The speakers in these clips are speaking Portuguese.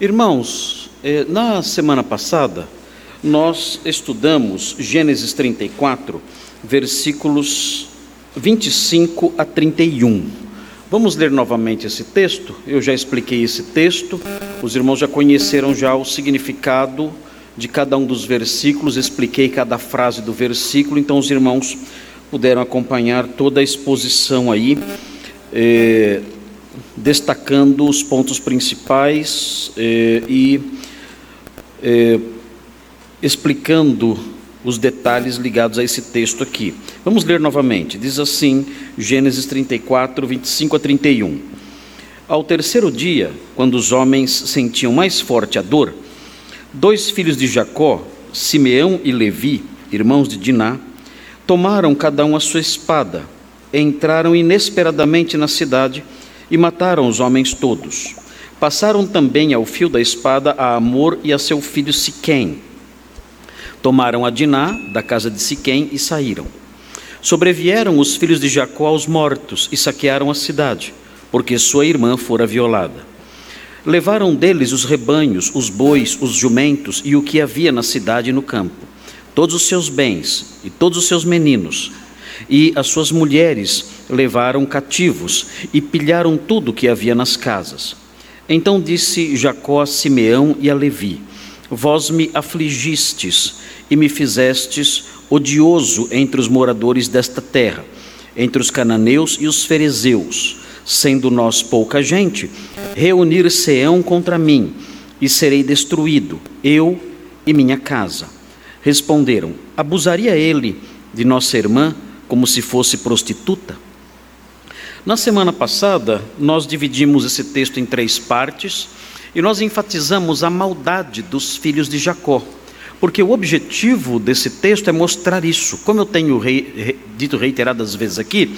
Irmãos, eh, na semana passada, nós estudamos Gênesis 34, versículos 25 a 31. Vamos ler novamente esse texto? Eu já expliquei esse texto, os irmãos já conheceram já o significado de cada um dos versículos, expliquei cada frase do versículo, então os irmãos puderam acompanhar toda a exposição aí. Eh, destacando os pontos principais eh, e eh, explicando os detalhes ligados a esse texto aqui. Vamos ler novamente. Diz assim, Gênesis 34, 25 a 31. Ao terceiro dia, quando os homens sentiam mais forte a dor, dois filhos de Jacó, Simeão e Levi, irmãos de Diná, tomaram cada um a sua espada, entraram inesperadamente na cidade e mataram os homens todos. Passaram também ao fio da espada a Amor e a seu filho Siquém. Tomaram a Diná da casa de Siquém e saíram. Sobrevieram os filhos de Jacó aos mortos e saquearam a cidade, porque sua irmã fora violada. Levaram deles os rebanhos, os bois, os jumentos e o que havia na cidade e no campo, todos os seus bens e todos os seus meninos, e as suas mulheres levaram cativos e pilharam tudo que havia nas casas. Então disse Jacó a Simeão e a Levi: Vós me afligistes e me fizestes odioso entre os moradores desta terra, entre os cananeus e os ferezeus. Sendo nós pouca gente, reunir-se-ão contra mim, e serei destruído, eu e minha casa. Responderam: Abusaria ele de nossa irmã como se fosse prostituta? Na semana passada, nós dividimos esse texto em três partes e nós enfatizamos a maldade dos filhos de Jacó, porque o objetivo desse texto é mostrar isso. Como eu tenho rei, dito reiteradas vezes aqui,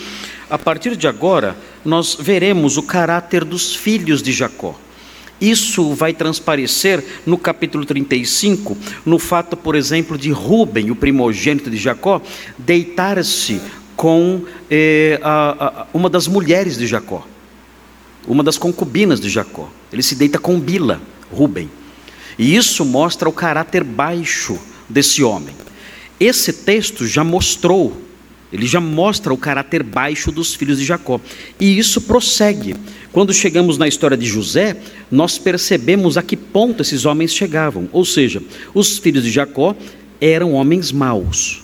a partir de agora, nós veremos o caráter dos filhos de Jacó. Isso vai transparecer no capítulo 35, no fato, por exemplo, de Ruben, o primogênito de Jacó, deitar-se com eh, a, a, uma das mulheres de Jacó, uma das concubinas de Jacó. Ele se deita com Bila, Ruben. E isso mostra o caráter baixo desse homem. Esse texto já mostrou, ele já mostra o caráter baixo dos filhos de Jacó. E isso prossegue. Quando chegamos na história de José, nós percebemos a que ponto esses homens chegavam. Ou seja, os filhos de Jacó eram homens maus.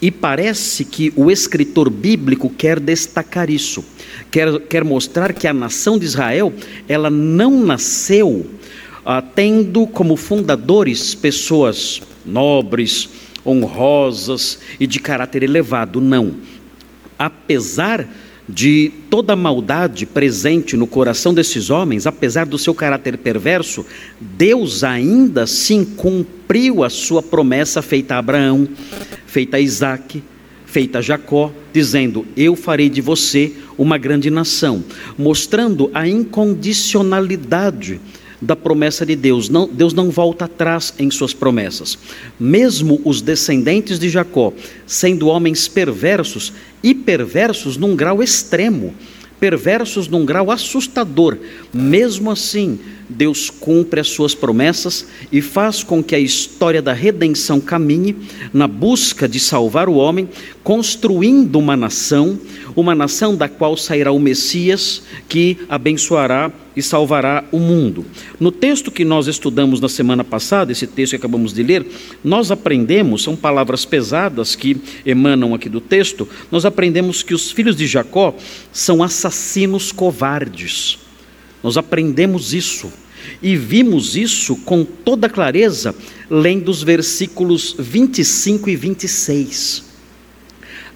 E parece que o escritor bíblico quer destacar isso, quer, quer mostrar que a nação de Israel ela não nasceu ah, tendo como fundadores pessoas nobres, honrosas e de caráter elevado, não. Apesar de toda a maldade presente no coração desses homens, apesar do seu caráter perverso, Deus ainda assim cumpriu a sua promessa feita a Abraão, feita a Isaac, feita a Jacó, dizendo: Eu farei de você uma grande nação, mostrando a incondicionalidade da promessa de Deus. Não, Deus não volta atrás em suas promessas. Mesmo os descendentes de Jacó, sendo homens perversos e perversos num grau extremo, perversos num grau assustador, mesmo assim, Deus cumpre as suas promessas e faz com que a história da redenção caminhe na busca de salvar o homem, construindo uma nação, uma nação da qual sairá o Messias que abençoará e salvará o mundo. No texto que nós estudamos na semana passada, esse texto que acabamos de ler, nós aprendemos, são palavras pesadas que emanam aqui do texto, nós aprendemos que os filhos de Jacó são assassinos covardes. Nós aprendemos isso e vimos isso com toda clareza lendo os versículos 25 e 26.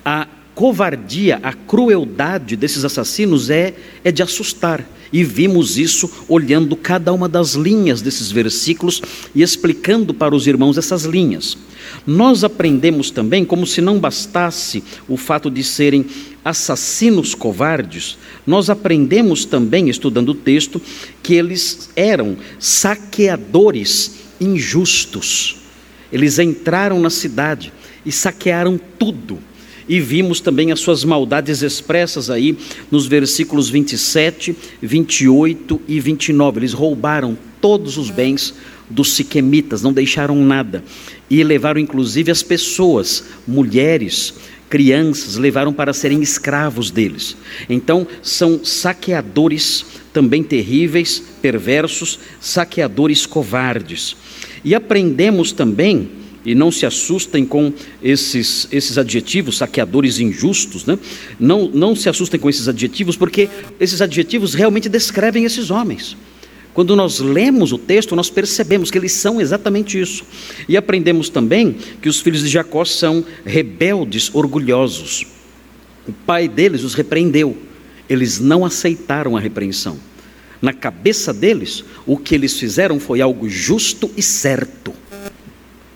A covardia, a crueldade desses assassinos é, é de assustar. E vimos isso olhando cada uma das linhas desses versículos e explicando para os irmãos essas linhas. Nós aprendemos também, como se não bastasse o fato de serem assassinos covardes, nós aprendemos também, estudando o texto, que eles eram saqueadores injustos. Eles entraram na cidade e saquearam tudo e vimos também as suas maldades expressas aí nos versículos 27, 28 e 29. Eles roubaram todos os bens dos siquemitas, não deixaram nada. E levaram inclusive as pessoas, mulheres, crianças, levaram para serem escravos deles. Então, são saqueadores também terríveis, perversos, saqueadores covardes. E aprendemos também, e não se assustem com esses, esses adjetivos, saqueadores injustos, né? não, não se assustem com esses adjetivos, porque esses adjetivos realmente descrevem esses homens. Quando nós lemos o texto, nós percebemos que eles são exatamente isso. E aprendemos também que os filhos de Jacó são rebeldes, orgulhosos. O pai deles os repreendeu. Eles não aceitaram a repreensão. Na cabeça deles, o que eles fizeram foi algo justo e certo.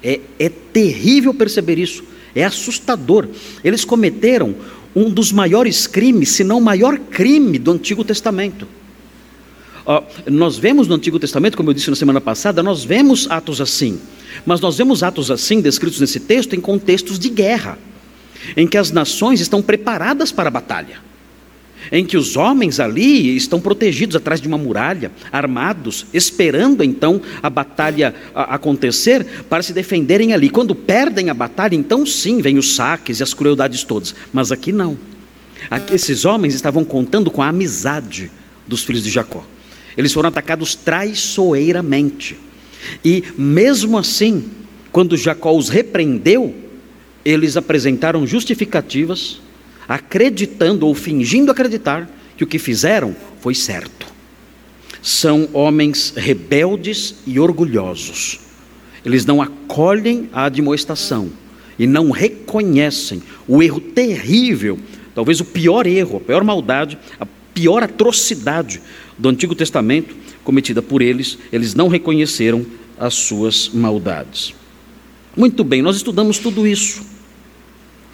É, é terrível perceber isso. É assustador. Eles cometeram um dos maiores crimes, se não o maior crime do Antigo Testamento nós vemos no Antigo Testamento, como eu disse na semana passada, nós vemos atos assim, mas nós vemos atos assim descritos nesse texto em contextos de guerra, em que as nações estão preparadas para a batalha, em que os homens ali estão protegidos atrás de uma muralha, armados, esperando então a batalha acontecer para se defenderem ali. Quando perdem a batalha, então sim, vem os saques e as crueldades todas, mas aqui não. Aqui, esses homens estavam contando com a amizade dos filhos de Jacó. Eles foram atacados traiçoeiramente. E mesmo assim, quando Jacó os repreendeu, eles apresentaram justificativas, acreditando ou fingindo acreditar que o que fizeram foi certo. São homens rebeldes e orgulhosos. Eles não acolhem a admoestação e não reconhecem o erro terrível, talvez o pior erro, a pior maldade, a pior atrocidade do Antigo Testamento cometida por eles, eles não reconheceram as suas maldades. Muito bem, nós estudamos tudo isso,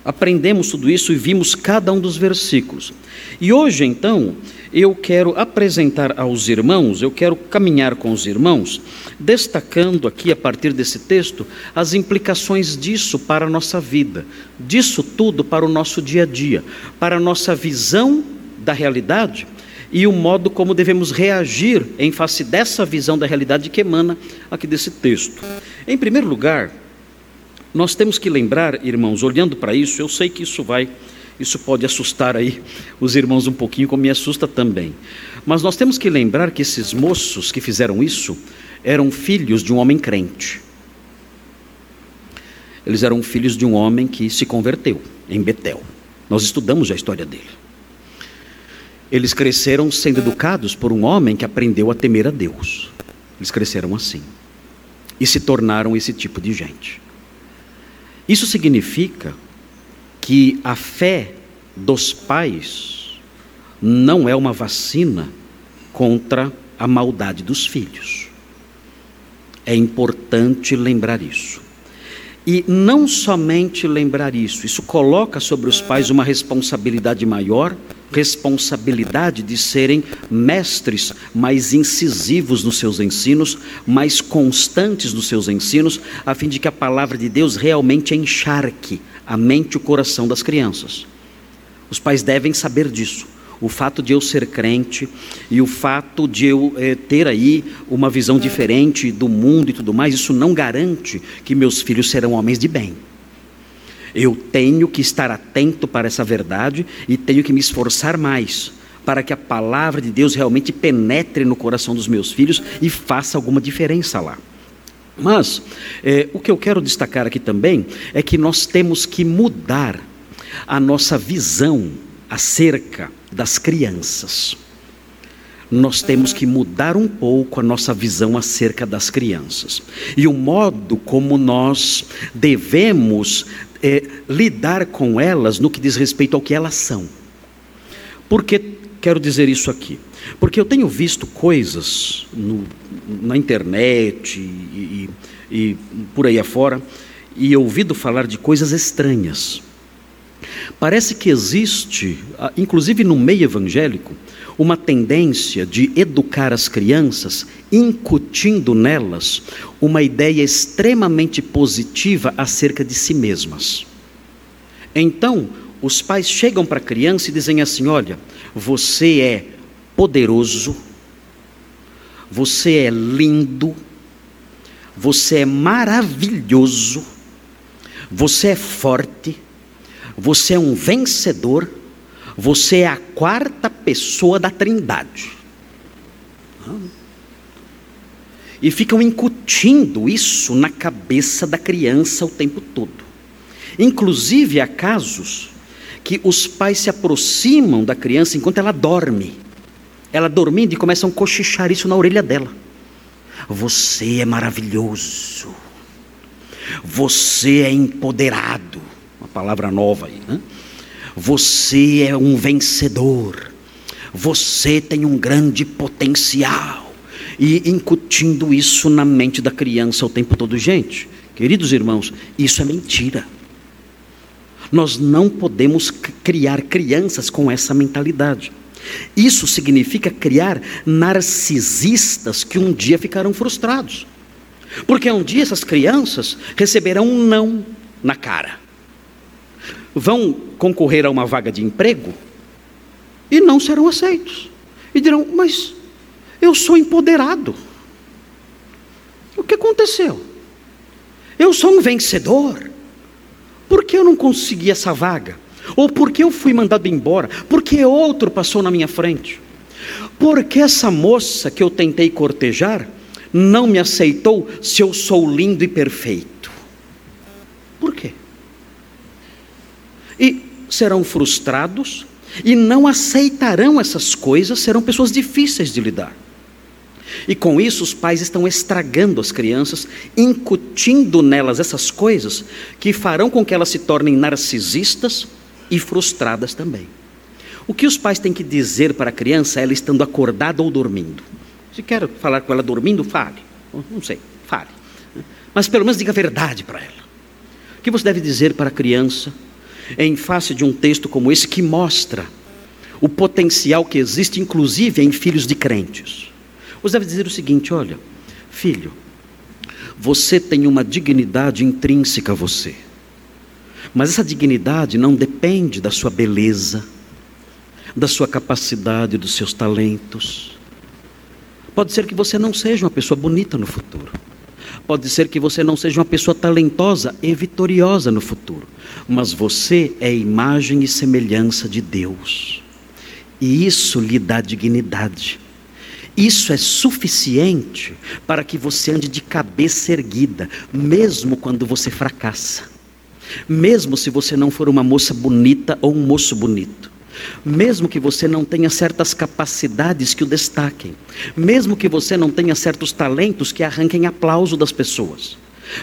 aprendemos tudo isso e vimos cada um dos versículos. E hoje, então, eu quero apresentar aos irmãos, eu quero caminhar com os irmãos, destacando aqui a partir desse texto as implicações disso para a nossa vida, disso tudo para o nosso dia a dia, para a nossa visão da realidade e o modo como devemos reagir em face dessa visão da realidade que emana aqui desse texto. Em primeiro lugar, nós temos que lembrar, irmãos, olhando para isso, eu sei que isso vai, isso pode assustar aí os irmãos um pouquinho, como me assusta também. Mas nós temos que lembrar que esses moços que fizeram isso eram filhos de um homem crente. Eles eram filhos de um homem que se converteu em Betel. Nós estudamos a história dele. Eles cresceram sendo educados por um homem que aprendeu a temer a Deus. Eles cresceram assim. E se tornaram esse tipo de gente. Isso significa que a fé dos pais não é uma vacina contra a maldade dos filhos. É importante lembrar isso. E não somente lembrar isso, isso coloca sobre os pais uma responsabilidade maior responsabilidade de serem mestres mais incisivos nos seus ensinos, mais constantes nos seus ensinos, a fim de que a palavra de Deus realmente encharque a mente e o coração das crianças. Os pais devem saber disso. O fato de eu ser crente e o fato de eu é, ter aí uma visão diferente do mundo e tudo mais, isso não garante que meus filhos serão homens de bem. Eu tenho que estar atento para essa verdade e tenho que me esforçar mais para que a palavra de Deus realmente penetre no coração dos meus filhos e faça alguma diferença lá. Mas é, o que eu quero destacar aqui também é que nós temos que mudar a nossa visão acerca das crianças. Nós temos que mudar um pouco a nossa visão acerca das crianças e o modo como nós devemos é, lidar com elas no que diz respeito ao que elas são. Por que quero dizer isso aqui? Porque eu tenho visto coisas no, na internet e, e, e por aí afora e ouvido falar de coisas estranhas. Parece que existe, inclusive no meio evangélico, uma tendência de educar as crianças, incutindo nelas uma ideia extremamente positiva acerca de si mesmas. Então, os pais chegam para a criança e dizem assim: Olha, você é poderoso, você é lindo, você é maravilhoso, você é forte, você é um vencedor, você é a quarta pessoa da Trindade. E ficam incutindo isso na cabeça da criança o tempo todo. Inclusive, há casos que os pais se aproximam da criança enquanto ela dorme. Ela dormindo e começam a cochichar isso na orelha dela. Você é maravilhoso. Você é empoderado. Palavra nova aí, né? Você é um vencedor. Você tem um grande potencial. E incutindo isso na mente da criança o tempo todo. Gente, queridos irmãos, isso é mentira. Nós não podemos criar crianças com essa mentalidade. Isso significa criar narcisistas que um dia ficarão frustrados. Porque um dia essas crianças receberão um não na cara. Vão concorrer a uma vaga de emprego e não serão aceitos. E dirão: Mas eu sou empoderado. O que aconteceu? Eu sou um vencedor. Por que eu não consegui essa vaga? Ou por que eu fui mandado embora? Por que outro passou na minha frente? Por que essa moça que eu tentei cortejar não me aceitou se eu sou lindo e perfeito? Por quê? E serão frustrados e não aceitarão essas coisas, serão pessoas difíceis de lidar. E com isso, os pais estão estragando as crianças, incutindo nelas essas coisas que farão com que elas se tornem narcisistas e frustradas também. O que os pais têm que dizer para a criança, ela estando acordada ou dormindo? Se quer falar com ela dormindo, fale. Não sei, fale. Mas pelo menos diga a verdade para ela. O que você deve dizer para a criança em face de um texto como esse que mostra o potencial que existe, inclusive em filhos de crentes? Você deve dizer o seguinte: olha, filho, você tem uma dignidade intrínseca a você. Mas essa dignidade não depende da sua beleza, da sua capacidade, dos seus talentos. Pode ser que você não seja uma pessoa bonita no futuro. Pode ser que você não seja uma pessoa talentosa e vitoriosa no futuro. Mas você é imagem e semelhança de Deus. E isso lhe dá dignidade. Isso é suficiente para que você ande de cabeça erguida, mesmo quando você fracassa. Mesmo se você não for uma moça bonita ou um moço bonito. Mesmo que você não tenha certas capacidades que o destaquem. Mesmo que você não tenha certos talentos que arranquem aplauso das pessoas.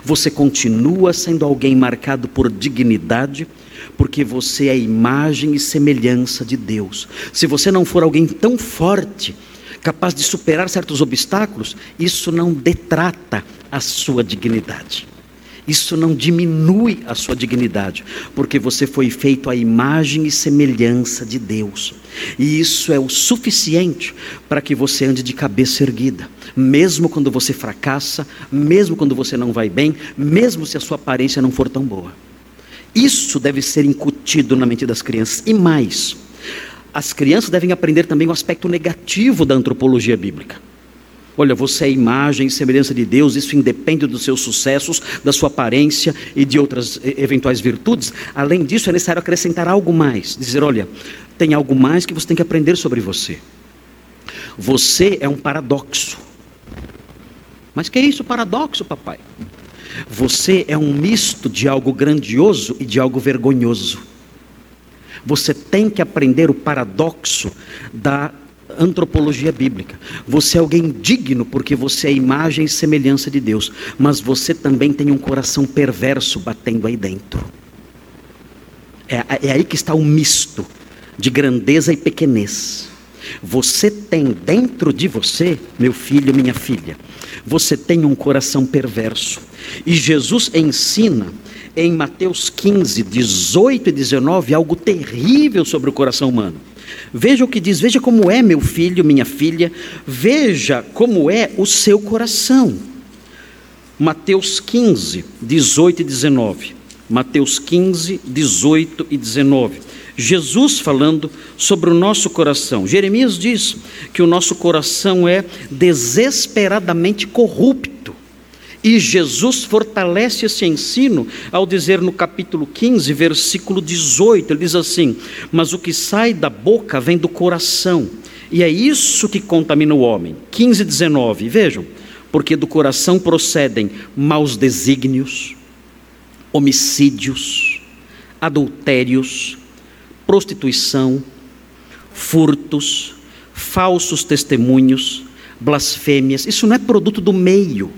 Você continua sendo alguém marcado por dignidade, porque você é imagem e semelhança de Deus. Se você não for alguém tão forte, capaz de superar certos obstáculos, isso não detrata a sua dignidade. Isso não diminui a sua dignidade, porque você foi feito à imagem e semelhança de Deus. E isso é o suficiente para que você ande de cabeça erguida, mesmo quando você fracassa, mesmo quando você não vai bem, mesmo se a sua aparência não for tão boa. Isso deve ser incutido na mente das crianças. E mais, as crianças devem aprender também o aspecto negativo da antropologia bíblica. Olha, você é imagem e semelhança de Deus, isso independe dos seus sucessos, da sua aparência e de outras eventuais virtudes. Além disso, é necessário acrescentar algo mais. Dizer, olha, tem algo mais que você tem que aprender sobre você. Você é um paradoxo. Mas que é isso, paradoxo, papai? Você é um misto de algo grandioso e de algo vergonhoso. Você tem que aprender o paradoxo da antropologia bíblica. Você é alguém digno porque você é imagem e semelhança de Deus, mas você também tem um coração perverso batendo aí dentro. É, é aí que está o misto de grandeza e pequenez. Você tem dentro de você, meu filho, minha filha, você tem um coração perverso. E Jesus ensina em Mateus 15, 18 e 19 algo terrível sobre o coração humano. Veja o que diz, veja como é, meu filho, minha filha, veja como é o seu coração. Mateus 15, 18 e 19. Mateus 15, 18 e 19. Jesus falando sobre o nosso coração. Jeremias diz que o nosso coração é desesperadamente corrupto. E Jesus fortalece esse ensino ao dizer no capítulo 15, versículo 18: ele diz assim: Mas o que sai da boca vem do coração, e é isso que contamina o homem. 15, 19, vejam, porque do coração procedem maus desígnios, homicídios, adultérios, prostituição, furtos, falsos testemunhos, blasfêmias. Isso não é produto do meio,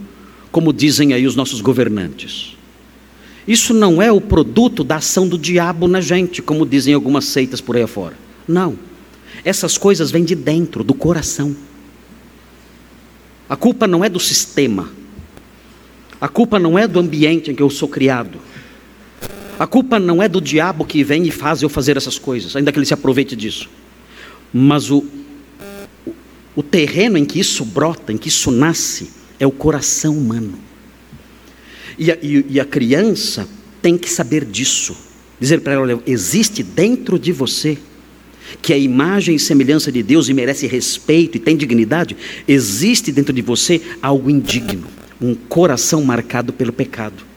como dizem aí os nossos governantes. Isso não é o produto da ação do diabo na gente, como dizem algumas seitas por aí afora. Não. Essas coisas vêm de dentro, do coração. A culpa não é do sistema. A culpa não é do ambiente em que eu sou criado. A culpa não é do diabo que vem e faz eu fazer essas coisas, ainda que ele se aproveite disso. Mas o, o, o terreno em que isso brota, em que isso nasce, é o coração humano. E a, e, e a criança tem que saber disso. Dizer para ela: olha, existe dentro de você que é imagem e semelhança de Deus e merece respeito e tem dignidade, existe dentro de você algo indigno um coração marcado pelo pecado.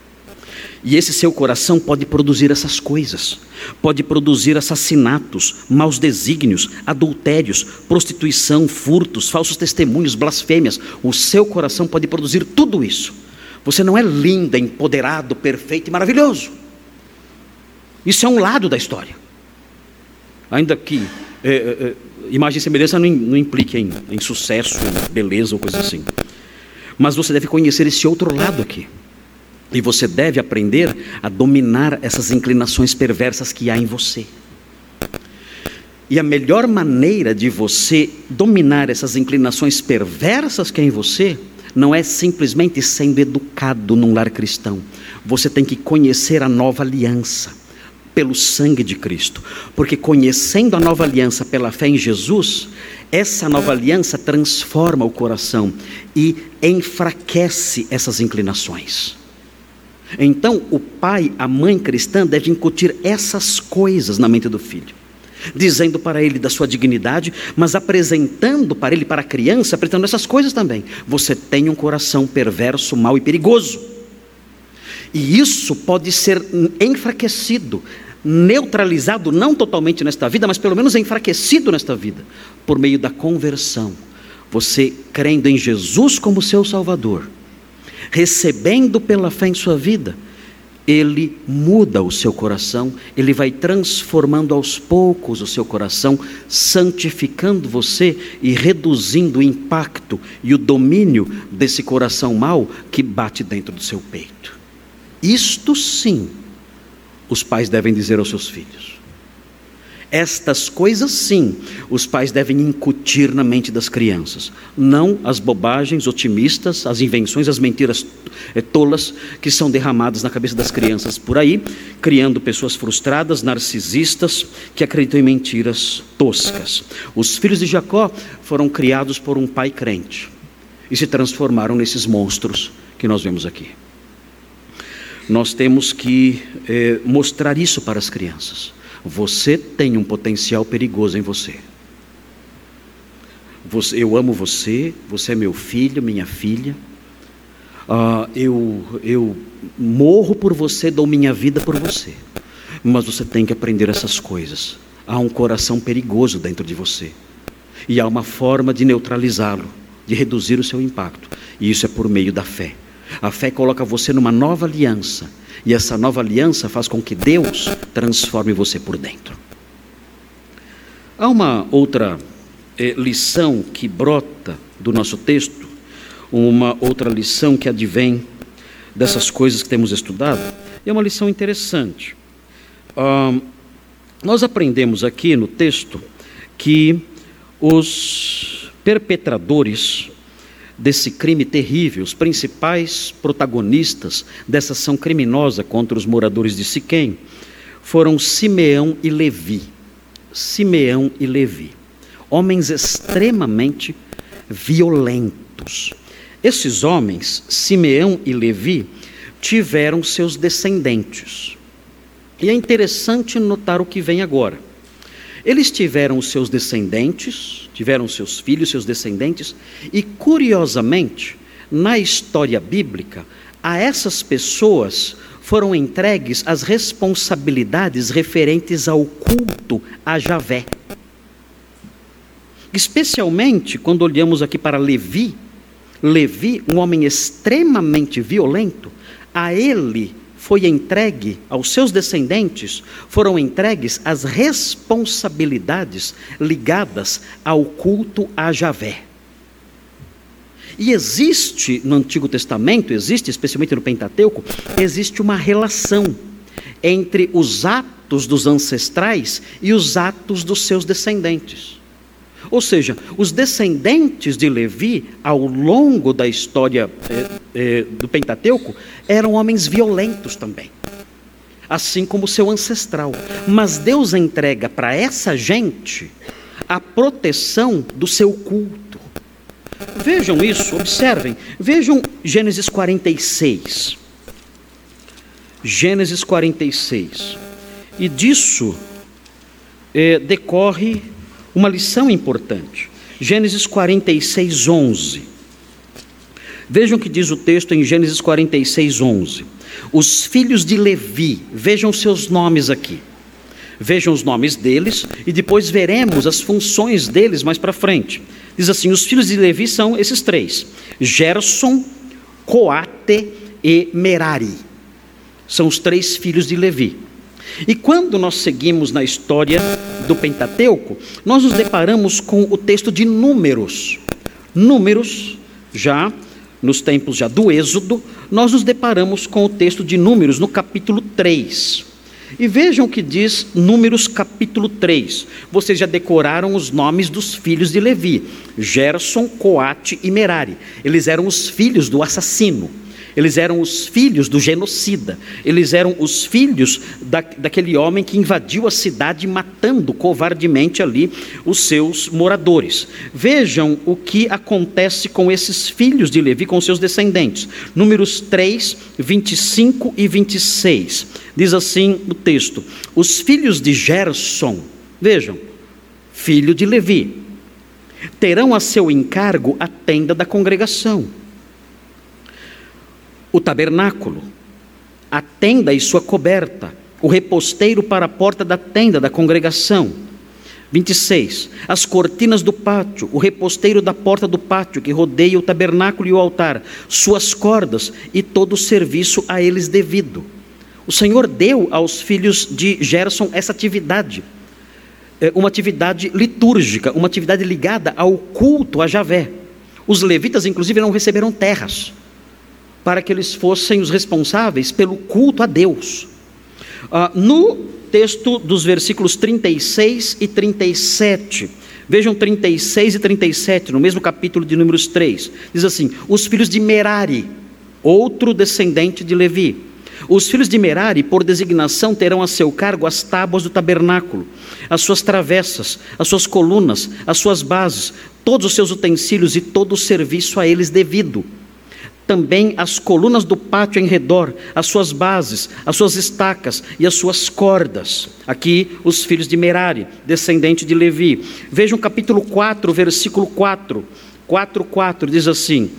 E esse seu coração pode produzir essas coisas, pode produzir assassinatos, maus desígnios, adultérios, prostituição, furtos, falsos testemunhos, blasfêmias. O seu coração pode produzir tudo isso. Você não é linda, empoderado, perfeito e maravilhoso. Isso é um lado da história. Ainda que é, é, é imagem e semelhança não, não implique em, em sucesso, beleza ou coisa assim. Mas você deve conhecer esse outro lado aqui. E você deve aprender a dominar essas inclinações perversas que há em você. E a melhor maneira de você dominar essas inclinações perversas que há em você não é simplesmente sendo educado num lar cristão. Você tem que conhecer a nova aliança pelo sangue de Cristo. Porque conhecendo a nova aliança pela fé em Jesus, essa nova aliança transforma o coração e enfraquece essas inclinações. Então, o pai, a mãe cristã deve incutir essas coisas na mente do filho, dizendo para ele da sua dignidade, mas apresentando para ele, para a criança, apresentando essas coisas também. Você tem um coração perverso, mau e perigoso. E isso pode ser enfraquecido, neutralizado, não totalmente nesta vida, mas pelo menos enfraquecido nesta vida, por meio da conversão. Você crendo em Jesus como seu Salvador, recebendo pela fé em sua vida, ele muda o seu coração, ele vai transformando aos poucos o seu coração, santificando você e reduzindo o impacto e o domínio desse coração mau que bate dentro do seu peito. Isto sim os pais devem dizer aos seus filhos. Estas coisas, sim, os pais devem incutir na mente das crianças, não as bobagens otimistas, as invenções, as mentiras eh, tolas que são derramadas na cabeça das crianças por aí, criando pessoas frustradas, narcisistas, que acreditam em mentiras toscas. Os filhos de Jacó foram criados por um pai crente e se transformaram nesses monstros que nós vemos aqui nós temos que é, mostrar isso para as crianças. Você tem um potencial perigoso em você. você eu amo você, você é meu filho, minha filha. Uh, eu, eu morro por você, dou minha vida por você. Mas você tem que aprender essas coisas. Há um coração perigoso dentro de você. E há uma forma de neutralizá-lo, de reduzir o seu impacto. E isso é por meio da fé. A fé coloca você numa nova aliança. E essa nova aliança faz com que Deus transforme você por dentro. Há uma outra eh, lição que brota do nosso texto, uma outra lição que advém dessas coisas que temos estudado, é uma lição interessante. Nós aprendemos aqui no texto que os perpetradores desse crime terrível. Os principais protagonistas dessa ação criminosa contra os moradores de Siquém foram Simeão e Levi. Simeão e Levi, homens extremamente violentos. Esses homens, Simeão e Levi, tiveram seus descendentes. E é interessante notar o que vem agora. Eles tiveram os seus descendentes, tiveram seus filhos, seus descendentes, e curiosamente, na história bíblica, a essas pessoas foram entregues as responsabilidades referentes ao culto a Javé. Especialmente quando olhamos aqui para Levi, Levi, um homem extremamente violento, a ele foi entregue, aos seus descendentes, foram entregues as responsabilidades ligadas ao culto a Javé. E existe no Antigo Testamento, existe especialmente no Pentateuco, existe uma relação entre os atos dos ancestrais e os atos dos seus descendentes. Ou seja, os descendentes de Levi, ao longo da história eh, eh, do Pentateuco, eram homens violentos também, assim como seu ancestral. Mas Deus entrega para essa gente a proteção do seu culto. Vejam isso, observem. Vejam Gênesis 46. Gênesis 46. E disso eh, decorre uma lição importante. Gênesis 46, 11. Vejam o que diz o texto em Gênesis 46, 11. Os filhos de Levi, vejam seus nomes aqui. Vejam os nomes deles e depois veremos as funções deles mais para frente. Diz assim: os filhos de Levi são esses três: Gerson, Coate e Merari. São os três filhos de Levi. E quando nós seguimos na história do Pentateuco, nós nos deparamos com o texto de Números. Números, já nos tempos já do Êxodo, nós nos deparamos com o texto de Números no capítulo 3. E vejam o que diz Números capítulo 3. Vocês já decoraram os nomes dos filhos de Levi: Gerson, Coate e Merari. Eles eram os filhos do assassino. Eles eram os filhos do genocida, eles eram os filhos da, daquele homem que invadiu a cidade matando covardemente ali os seus moradores. Vejam o que acontece com esses filhos de Levi, com seus descendentes. Números 3, 25 e 26. Diz assim o texto: Os filhos de Gerson, vejam, filho de Levi, terão a seu encargo a tenda da congregação o tabernáculo, a tenda e sua coberta, o reposteiro para a porta da tenda da congregação. 26. As cortinas do pátio, o reposteiro da porta do pátio que rodeia o tabernáculo e o altar, suas cordas e todo o serviço a eles devido. O Senhor deu aos filhos de Gerson essa atividade, é, uma atividade litúrgica, uma atividade ligada ao culto a Javé. Os levitas, inclusive, não receberam terras para que eles fossem os responsáveis pelo culto a Deus. Ah, no texto dos versículos 36 e 37, vejam 36 e 37, no mesmo capítulo de Números 3, diz assim: Os filhos de Merari, outro descendente de Levi. Os filhos de Merari, por designação, terão a seu cargo as tábuas do tabernáculo, as suas travessas, as suas colunas, as suas bases, todos os seus utensílios e todo o serviço a eles devido também as colunas do pátio em redor, as suas bases, as suas estacas e as suas cordas. Aqui, os filhos de Merari, descendente de Levi. Vejam capítulo 4, versículo 4. 4, 4 diz assim: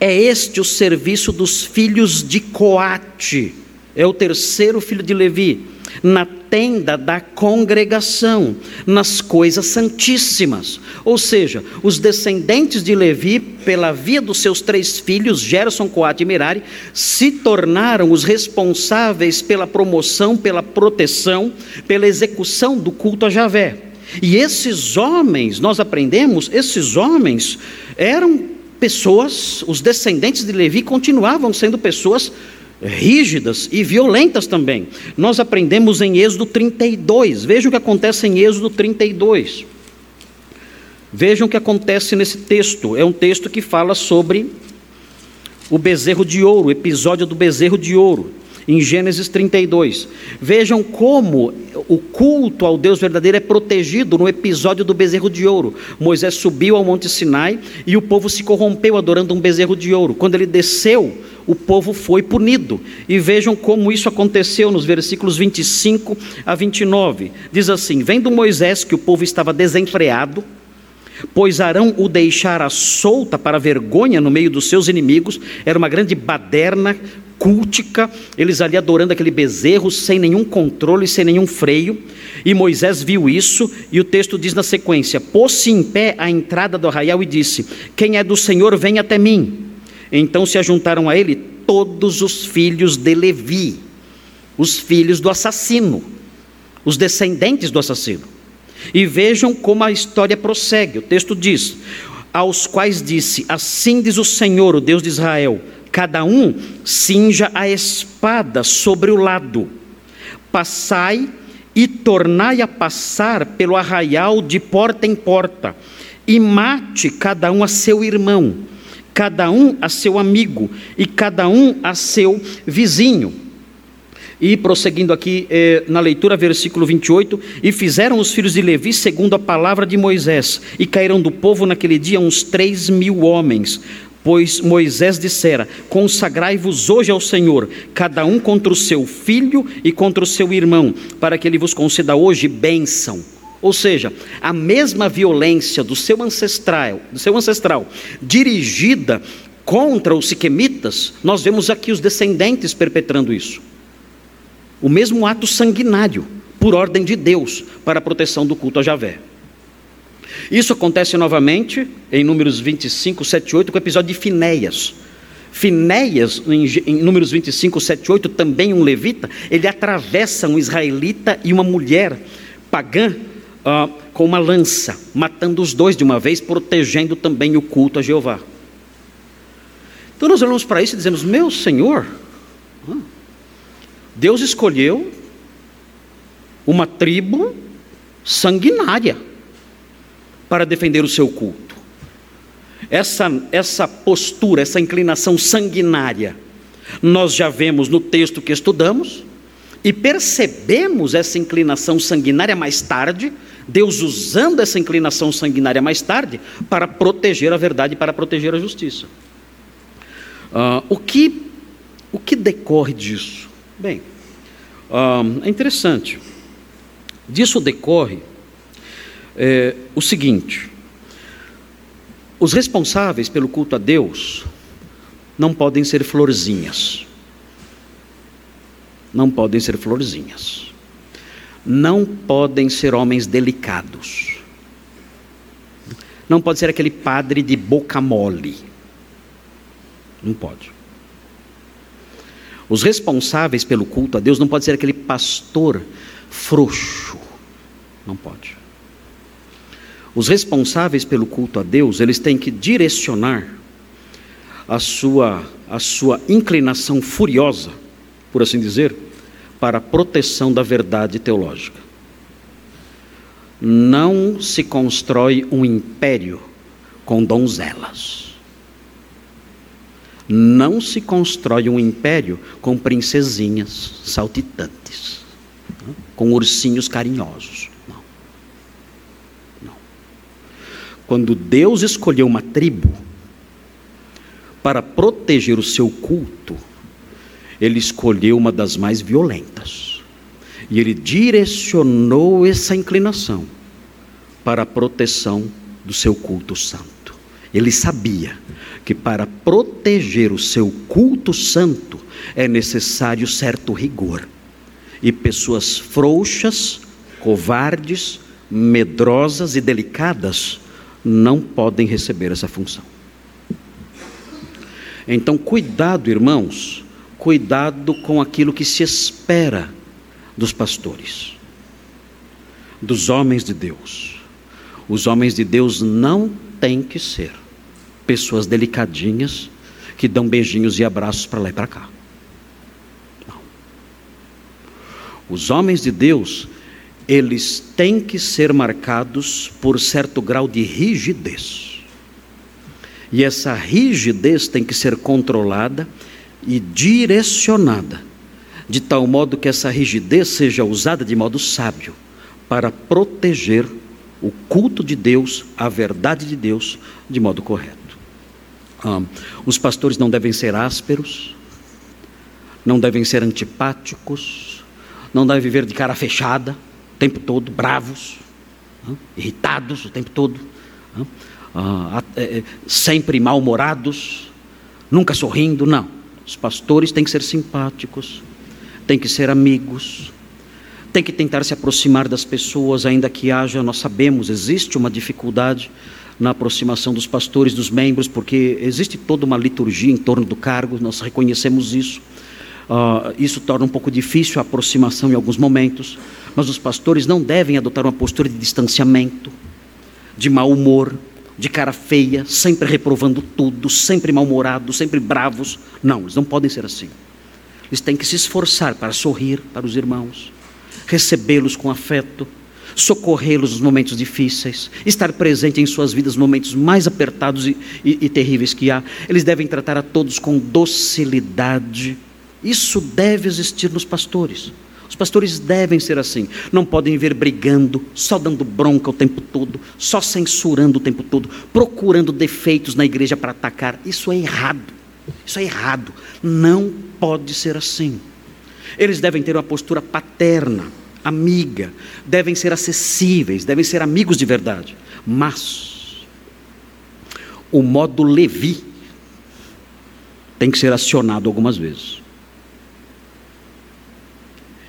É este o serviço dos filhos de Coate, é o terceiro filho de Levi na tenda da congregação, nas coisas santíssimas. Ou seja, os descendentes de Levi, pela via dos seus três filhos, Gerson, Coate e Merari, se tornaram os responsáveis pela promoção, pela proteção, pela execução do culto a Javé. E esses homens, nós aprendemos, esses homens eram pessoas, os descendentes de Levi continuavam sendo pessoas rígidas e violentas também. Nós aprendemos em Êxodo 32. Vejam o que acontece em Êxodo 32. Vejam o que acontece nesse texto. É um texto que fala sobre o bezerro de ouro, episódio do bezerro de ouro. Em Gênesis 32. Vejam como o culto ao Deus verdadeiro é protegido no episódio do bezerro de ouro. Moisés subiu ao Monte Sinai e o povo se corrompeu adorando um bezerro de ouro. Quando ele desceu, o povo foi punido. E vejam como isso aconteceu nos versículos 25 a 29. Diz assim: Vendo Moisés que o povo estava desenfreado, pois Arão o deixara solta para vergonha no meio dos seus inimigos, era uma grande baderna cultica, eles ali adorando aquele bezerro sem nenhum controle, sem nenhum freio. E Moisés viu isso, e o texto diz na sequência: Pôs-se em pé à entrada do arraial e disse: Quem é do Senhor, vem até mim. Então se ajuntaram a ele todos os filhos de Levi, os filhos do assassino, os descendentes do assassino. E vejam como a história prossegue. O texto diz: Aos quais disse: Assim diz o Senhor, o Deus de Israel: cada um cinja a espada sobre o lado. Passai e tornai a passar pelo arraial de porta em porta, e mate cada um a seu irmão, cada um a seu amigo, e cada um a seu vizinho. E prosseguindo aqui eh, na leitura, versículo 28, e fizeram os filhos de Levi segundo a palavra de Moisés, e caíram do povo naquele dia uns três mil homens, Pois Moisés dissera: Consagrai-vos hoje ao Senhor, cada um contra o seu filho e contra o seu irmão, para que ele vos conceda hoje bênção. Ou seja, a mesma violência do seu ancestral, do seu ancestral, dirigida contra os siquemitas, nós vemos aqui os descendentes perpetrando isso. O mesmo ato sanguinário, por ordem de Deus, para a proteção do culto a Javé. Isso acontece novamente em Números 25, 7 e 8, com o episódio de Finéias. Finéias, em Números 25, 7 e 8, também um levita, ele atravessa um israelita e uma mulher pagã uh, com uma lança, matando os dois de uma vez, protegendo também o culto a Jeová. Então nós olhamos para isso e dizemos: Meu Senhor, Deus escolheu uma tribo sanguinária para defender o seu culto. Essa, essa postura, essa inclinação sanguinária, nós já vemos no texto que estudamos, e percebemos essa inclinação sanguinária mais tarde, Deus usando essa inclinação sanguinária mais tarde para proteger a verdade, para proteger a justiça. Uh, o, que, o que decorre disso? Bem, uh, é interessante. Disso decorre é, o seguinte: os responsáveis pelo culto a Deus não podem ser florzinhas. Não podem ser florzinhas. Não podem ser homens delicados. Não pode ser aquele padre de boca mole. Não pode. Os responsáveis pelo culto a Deus não pode ser aquele pastor frouxo. Não pode. Os responsáveis pelo culto a Deus, eles têm que direcionar a sua, a sua inclinação furiosa, por assim dizer, para a proteção da verdade teológica. Não se constrói um império com donzelas. Não se constrói um império com princesinhas saltitantes, com ursinhos carinhosos. Quando Deus escolheu uma tribo para proteger o seu culto, ele escolheu uma das mais violentas. E ele direcionou essa inclinação para a proteção do seu culto santo. Ele sabia que para proteger o seu culto santo é necessário certo rigor. E pessoas frouxas, covardes, medrosas e delicadas não podem receber essa função. Então, cuidado, irmãos, cuidado com aquilo que se espera dos pastores, dos homens de Deus. Os homens de Deus não têm que ser pessoas delicadinhas que dão beijinhos e abraços para lá e para cá. Não. Os homens de Deus eles têm que ser marcados por certo grau de rigidez. E essa rigidez tem que ser controlada e direcionada de tal modo que essa rigidez seja usada de modo sábio para proteger o culto de Deus, a verdade de Deus, de modo correto. Ah, os pastores não devem ser ásperos, não devem ser antipáticos, não devem viver de cara fechada o tempo todo, bravos, ah, irritados o tempo todo, ah, é, é, sempre mal-humorados, nunca sorrindo, não. Os pastores têm que ser simpáticos, têm que ser amigos, têm que tentar se aproximar das pessoas, ainda que haja, nós sabemos, existe uma dificuldade na aproximação dos pastores, dos membros, porque existe toda uma liturgia em torno do cargo, nós reconhecemos isso. Uh, isso torna um pouco difícil a aproximação em alguns momentos, mas os pastores não devem adotar uma postura de distanciamento, de mau humor, de cara feia, sempre reprovando tudo, sempre mal-humorados, sempre bravos. Não, eles não podem ser assim. Eles têm que se esforçar para sorrir para os irmãos, recebê-los com afeto, socorrê-los nos momentos difíceis, estar presente em suas vidas nos momentos mais apertados e, e, e terríveis que há. Eles devem tratar a todos com docilidade. Isso deve existir nos pastores. Os pastores devem ser assim. Não podem vir brigando, só dando bronca o tempo todo, só censurando o tempo todo, procurando defeitos na igreja para atacar. Isso é errado. Isso é errado. Não pode ser assim. Eles devem ter uma postura paterna, amiga, devem ser acessíveis, devem ser amigos de verdade. Mas o modo Levi tem que ser acionado algumas vezes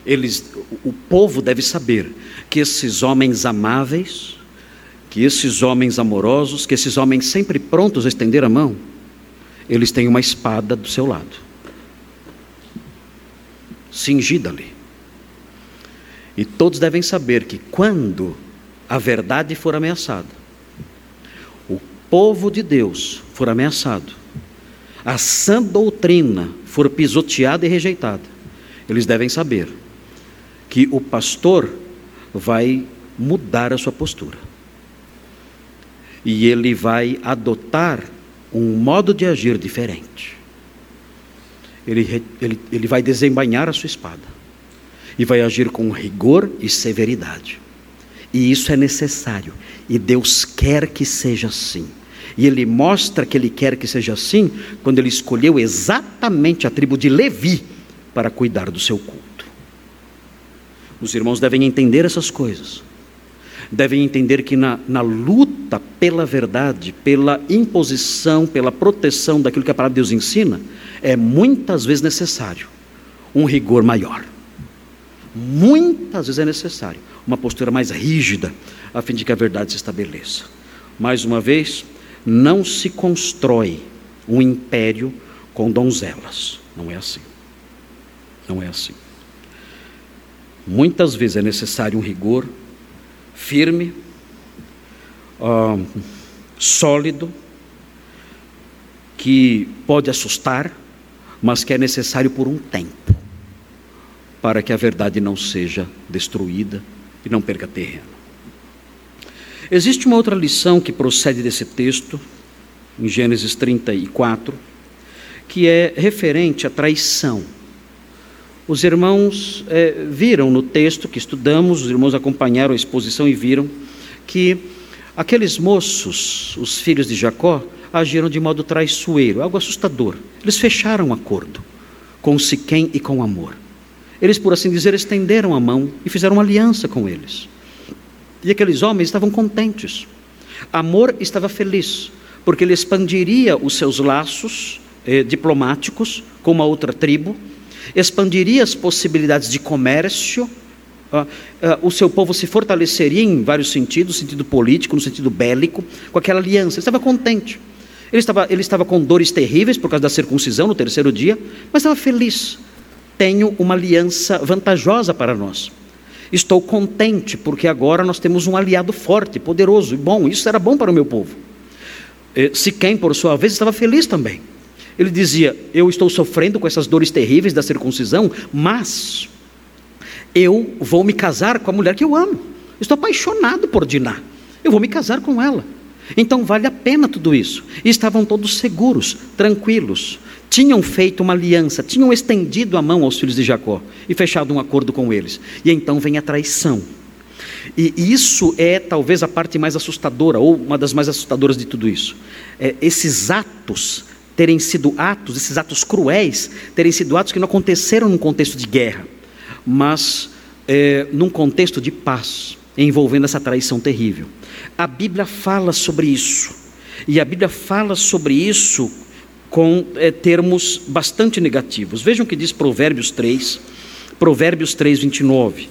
eles, o povo deve saber que esses homens amáveis, que esses homens amorosos, que esses homens sempre prontos a estender a mão, eles têm uma espada do seu lado, cingida ali. E todos devem saber que quando a verdade for ameaçada, o povo de Deus for ameaçado, a sã doutrina for pisoteada e rejeitada, eles devem saber que o pastor vai mudar a sua postura. E ele vai adotar um modo de agir diferente. Ele, ele, ele vai desembainhar a sua espada. E vai agir com rigor e severidade. E isso é necessário. E Deus quer que seja assim. E ele mostra que ele quer que seja assim quando ele escolheu exatamente a tribo de Levi para cuidar do seu culto. Os irmãos devem entender essas coisas. Devem entender que na, na luta pela verdade, pela imposição, pela proteção daquilo que a palavra de Deus ensina, é muitas vezes necessário um rigor maior. Muitas vezes é necessário uma postura mais rígida, a fim de que a verdade se estabeleça. Mais uma vez, não se constrói um império com donzelas. Não é assim. Não é assim. Muitas vezes é necessário um rigor firme, uh, sólido, que pode assustar, mas que é necessário por um tempo, para que a verdade não seja destruída e não perca terreno. Existe uma outra lição que procede desse texto, em Gênesis 34, que é referente à traição. Os irmãos é, viram no texto que estudamos, os irmãos acompanharam a exposição e viram que aqueles moços, os filhos de Jacó, agiram de modo traiçoeiro, algo assustador. Eles fecharam um acordo com Siquém e com Amor. Eles, por assim dizer, estenderam a mão e fizeram aliança com eles. E aqueles homens estavam contentes. Amor estava feliz, porque ele expandiria os seus laços eh, diplomáticos com uma outra tribo expandiria as possibilidades de comércio, o seu povo se fortaleceria em vários sentidos, no sentido político, no sentido bélico, com aquela aliança. Ele estava contente. Ele estava, ele estava com dores terríveis por causa da circuncisão no terceiro dia, mas estava feliz. Tenho uma aliança vantajosa para nós. Estou contente porque agora nós temos um aliado forte, poderoso e bom. Isso era bom para o meu povo. Eh, Siquém, por sua vez, estava feliz também. Ele dizia: Eu estou sofrendo com essas dores terríveis da circuncisão, mas eu vou me casar com a mulher que eu amo. Estou apaixonado por Diná. Eu vou me casar com ela. Então vale a pena tudo isso. E estavam todos seguros, tranquilos. tinham feito uma aliança, tinham estendido a mão aos filhos de Jacó e fechado um acordo com eles. E então vem a traição. E isso é talvez a parte mais assustadora, ou uma das mais assustadoras de tudo isso. É, esses atos terem sido atos, esses atos cruéis, terem sido atos que não aconteceram num contexto de guerra, mas é, num contexto de paz, envolvendo essa traição terrível. A Bíblia fala sobre isso, e a Bíblia fala sobre isso com é, termos bastante negativos. Vejam o que diz Provérbios 3, Provérbios 3, 29.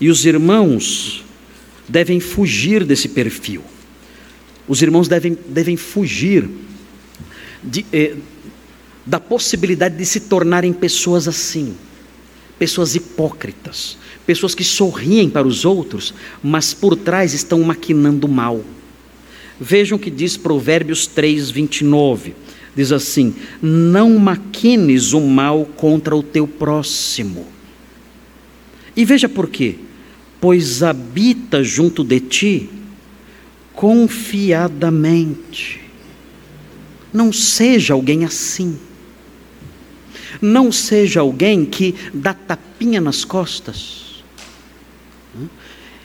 E os irmãos devem fugir desse perfil. Os irmãos devem, devem fugir de, eh, da possibilidade de se tornarem pessoas assim, pessoas hipócritas, pessoas que sorriem para os outros, mas por trás estão maquinando mal. Vejam o que diz Provérbios 3, 29. Diz assim: Não maquines o mal contra o teu próximo. E veja por quê pois habita junto de ti confiadamente. Não seja alguém assim. Não seja alguém que dá tapinha nas costas.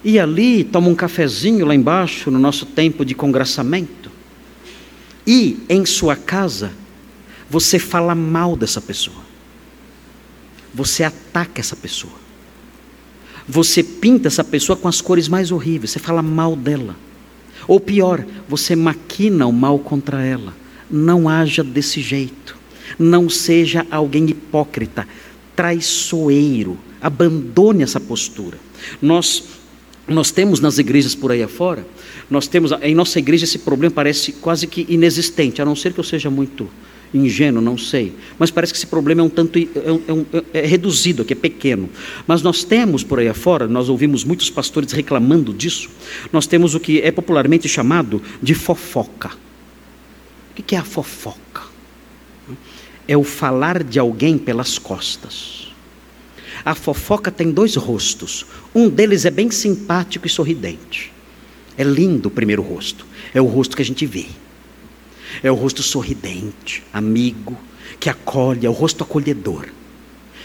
E ali toma um cafezinho lá embaixo no nosso tempo de congraçamento. E em sua casa você fala mal dessa pessoa. Você ataca essa pessoa. Você pinta essa pessoa com as cores mais horríveis, você fala mal dela. Ou pior, você maquina o mal contra ela. Não haja desse jeito. Não seja alguém hipócrita, traiçoeiro. Abandone essa postura. Nós nós temos nas igrejas por aí afora, nós temos em nossa igreja esse problema parece quase que inexistente, a não ser que eu seja muito ingênuo, não sei. Mas parece que esse problema é um tanto é, é, é, reduzido, aqui é pequeno. Mas nós temos por aí afora, nós ouvimos muitos pastores reclamando disso. Nós temos o que é popularmente chamado de fofoca. O que é a fofoca? É o falar de alguém pelas costas. A fofoca tem dois rostos. Um deles é bem simpático e sorridente. É lindo o primeiro rosto. É o rosto que a gente vê. É o rosto sorridente, amigo, que acolhe, é o rosto acolhedor.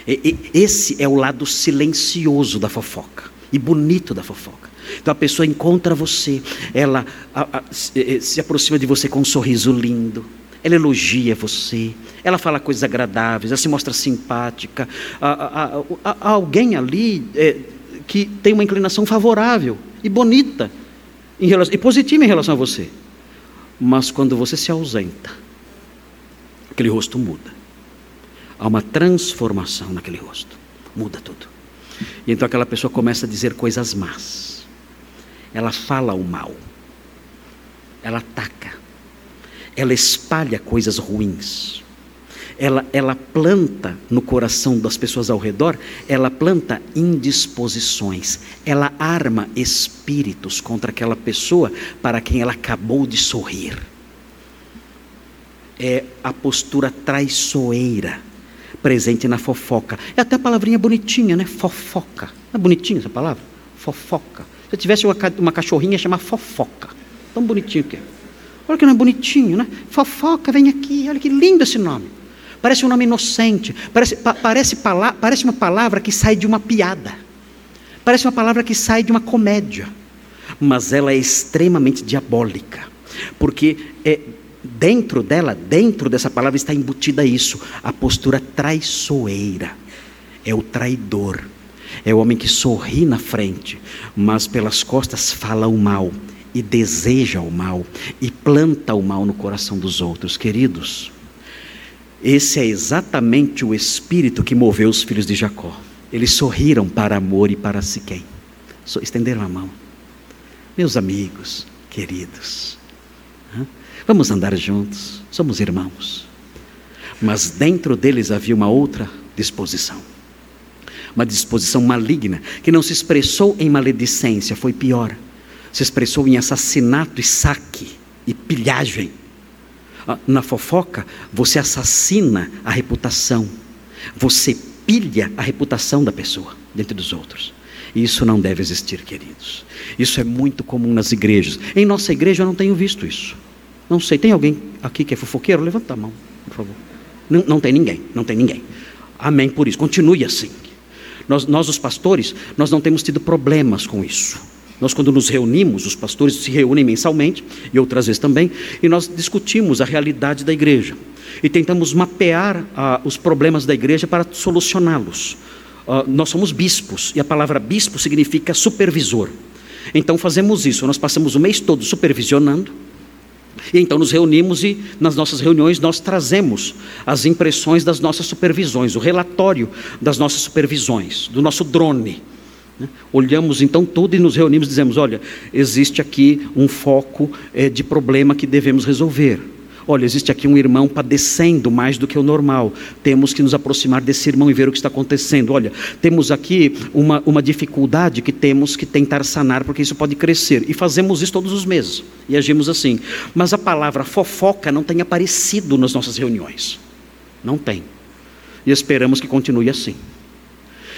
E, e, esse é o lado silencioso da fofoca e bonito da fofoca. Então a pessoa encontra você, ela a, a, se, se aproxima de você com um sorriso lindo, ela elogia você, ela fala coisas agradáveis, ela se mostra simpática. Há, alguém ali é, que tem uma inclinação favorável e bonita relação, e positiva em relação a você. Mas quando você se ausenta, aquele rosto muda. Há uma transformação naquele rosto. Muda tudo. E então aquela pessoa começa a dizer coisas más. Ela fala o mal. Ela ataca. Ela espalha coisas ruins ela, ela planta no coração das pessoas ao redor, ela planta indisposições, ela arma espíritos contra aquela pessoa para quem ela acabou de sorrir. É a postura traiçoeira presente na fofoca. É até a palavrinha bonitinha, né? Fofoca. Não é bonitinha essa palavra? Fofoca. Se eu tivesse uma, uma cachorrinha, ia chamar fofoca. Tão bonitinho que é. Olha que é bonitinho, né? Fofoca, vem aqui, olha que lindo esse nome. Parece um nome inocente, parece, pa, parece, parece uma palavra que sai de uma piada, parece uma palavra que sai de uma comédia, mas ela é extremamente diabólica, porque é, dentro dela, dentro dessa palavra está embutida isso, a postura traiçoeira, é o traidor, é o homem que sorri na frente, mas pelas costas fala o mal e deseja o mal e planta o mal no coração dos outros, queridos. Esse é exatamente o espírito que moveu os filhos de Jacó. Eles sorriram para amor e para Siquém. Estenderam a mão. Meus amigos, queridos, vamos andar juntos, somos irmãos. Mas dentro deles havia uma outra disposição. Uma disposição maligna, que não se expressou em maledicência, foi pior. Se expressou em assassinato e saque e pilhagem ah, na fofoca, você assassina a reputação, você pilha a reputação da pessoa diante dos outros. E isso não deve existir, queridos. Isso é muito comum nas igrejas. Em nossa igreja eu não tenho visto isso. Não sei, tem alguém aqui que é fofoqueiro? Levanta a mão, por favor. Não, não tem ninguém, não tem ninguém. Amém por isso. Continue assim. Nós, nós, os pastores, nós não temos tido problemas com isso. Nós, quando nos reunimos, os pastores se reúnem mensalmente, e outras vezes também, e nós discutimos a realidade da igreja. E tentamos mapear ah, os problemas da igreja para solucioná-los. Ah, nós somos bispos, e a palavra bispo significa supervisor. Então fazemos isso, nós passamos o mês todo supervisionando, e então nos reunimos e nas nossas reuniões nós trazemos as impressões das nossas supervisões, o relatório das nossas supervisões, do nosso drone. Né? Olhamos então tudo e nos reunimos e dizemos: olha, existe aqui um foco é, de problema que devemos resolver. Olha, existe aqui um irmão padecendo mais do que o normal. Temos que nos aproximar desse irmão e ver o que está acontecendo. Olha, temos aqui uma, uma dificuldade que temos que tentar sanar, porque isso pode crescer. E fazemos isso todos os meses. E agimos assim. Mas a palavra fofoca não tem aparecido nas nossas reuniões. Não tem. E esperamos que continue assim.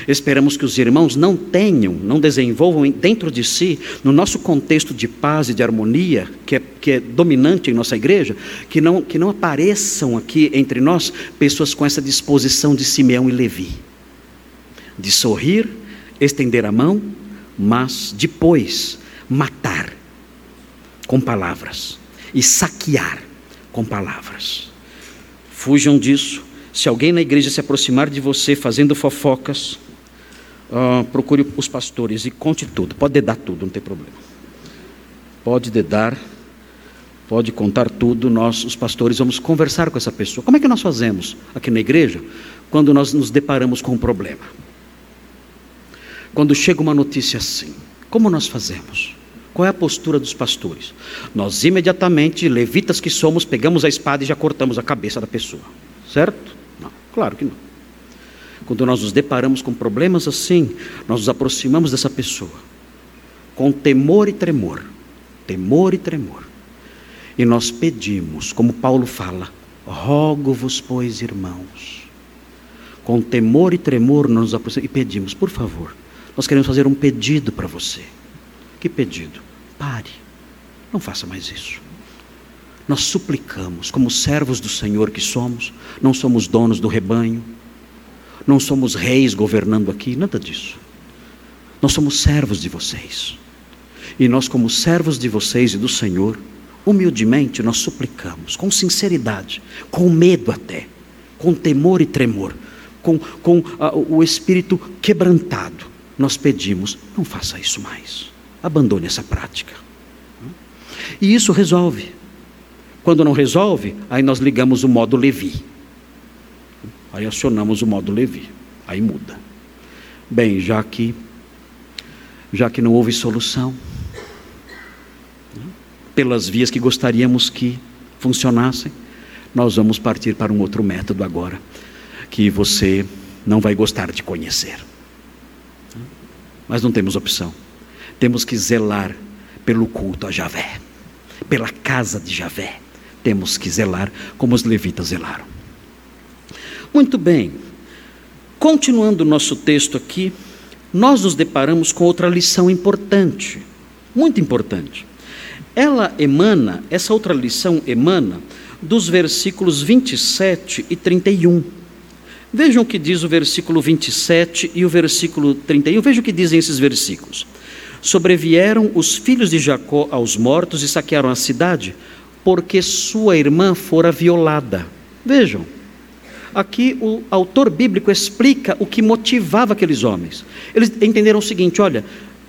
Esperamos que os irmãos não tenham, não desenvolvam dentro de si, no nosso contexto de paz e de harmonia, que é, que é dominante em nossa igreja, que não, que não apareçam aqui entre nós pessoas com essa disposição de Simeão e Levi, de sorrir, estender a mão, mas depois matar com palavras e saquear com palavras. Fujam disso. Se alguém na igreja se aproximar de você fazendo fofocas, uh, procure os pastores e conte tudo. Pode dedar tudo, não tem problema. Pode dedar, pode contar tudo. Nós, os pastores, vamos conversar com essa pessoa. Como é que nós fazemos aqui na igreja quando nós nos deparamos com um problema? Quando chega uma notícia assim, como nós fazemos? Qual é a postura dos pastores? Nós imediatamente, levitas que somos, pegamos a espada e já cortamos a cabeça da pessoa. Certo? Não, claro que não. Quando nós nos deparamos com problemas assim, nós nos aproximamos dessa pessoa com temor e tremor, temor e tremor. E nós pedimos, como Paulo fala, rogo-vos, pois, irmãos, com temor e tremor nós nos aproximamos e pedimos, por favor, nós queremos fazer um pedido para você. Que pedido? Pare, não faça mais isso. Nós suplicamos, como servos do Senhor que somos, não somos donos do rebanho, não somos reis governando aqui, nada disso. Nós somos servos de vocês. E nós, como servos de vocês e do Senhor, humildemente nós suplicamos, com sinceridade, com medo até, com temor e tremor, com, com uh, o espírito quebrantado, nós pedimos: não faça isso mais, abandone essa prática. E isso resolve. Quando não resolve, aí nós ligamos o modo Levi. Aí acionamos o modo Levi. Aí muda. Bem, já que já que não houve solução, pelas vias que gostaríamos que funcionassem, nós vamos partir para um outro método agora, que você não vai gostar de conhecer. Mas não temos opção. Temos que zelar pelo culto a Javé, pela casa de Javé. Temos que zelar como os levitas zelaram. Muito bem, continuando o nosso texto aqui, nós nos deparamos com outra lição importante, muito importante. Ela emana, essa outra lição emana dos versículos 27 e 31. Vejam o que diz o versículo 27 e o versículo 31. Vejam o que dizem esses versículos. Sobrevieram os filhos de Jacó aos mortos e saquearam a cidade, porque sua irmã fora violada. Vejam, aqui o autor bíblico explica o que motivava aqueles homens. Eles entenderam o seguinte: olha,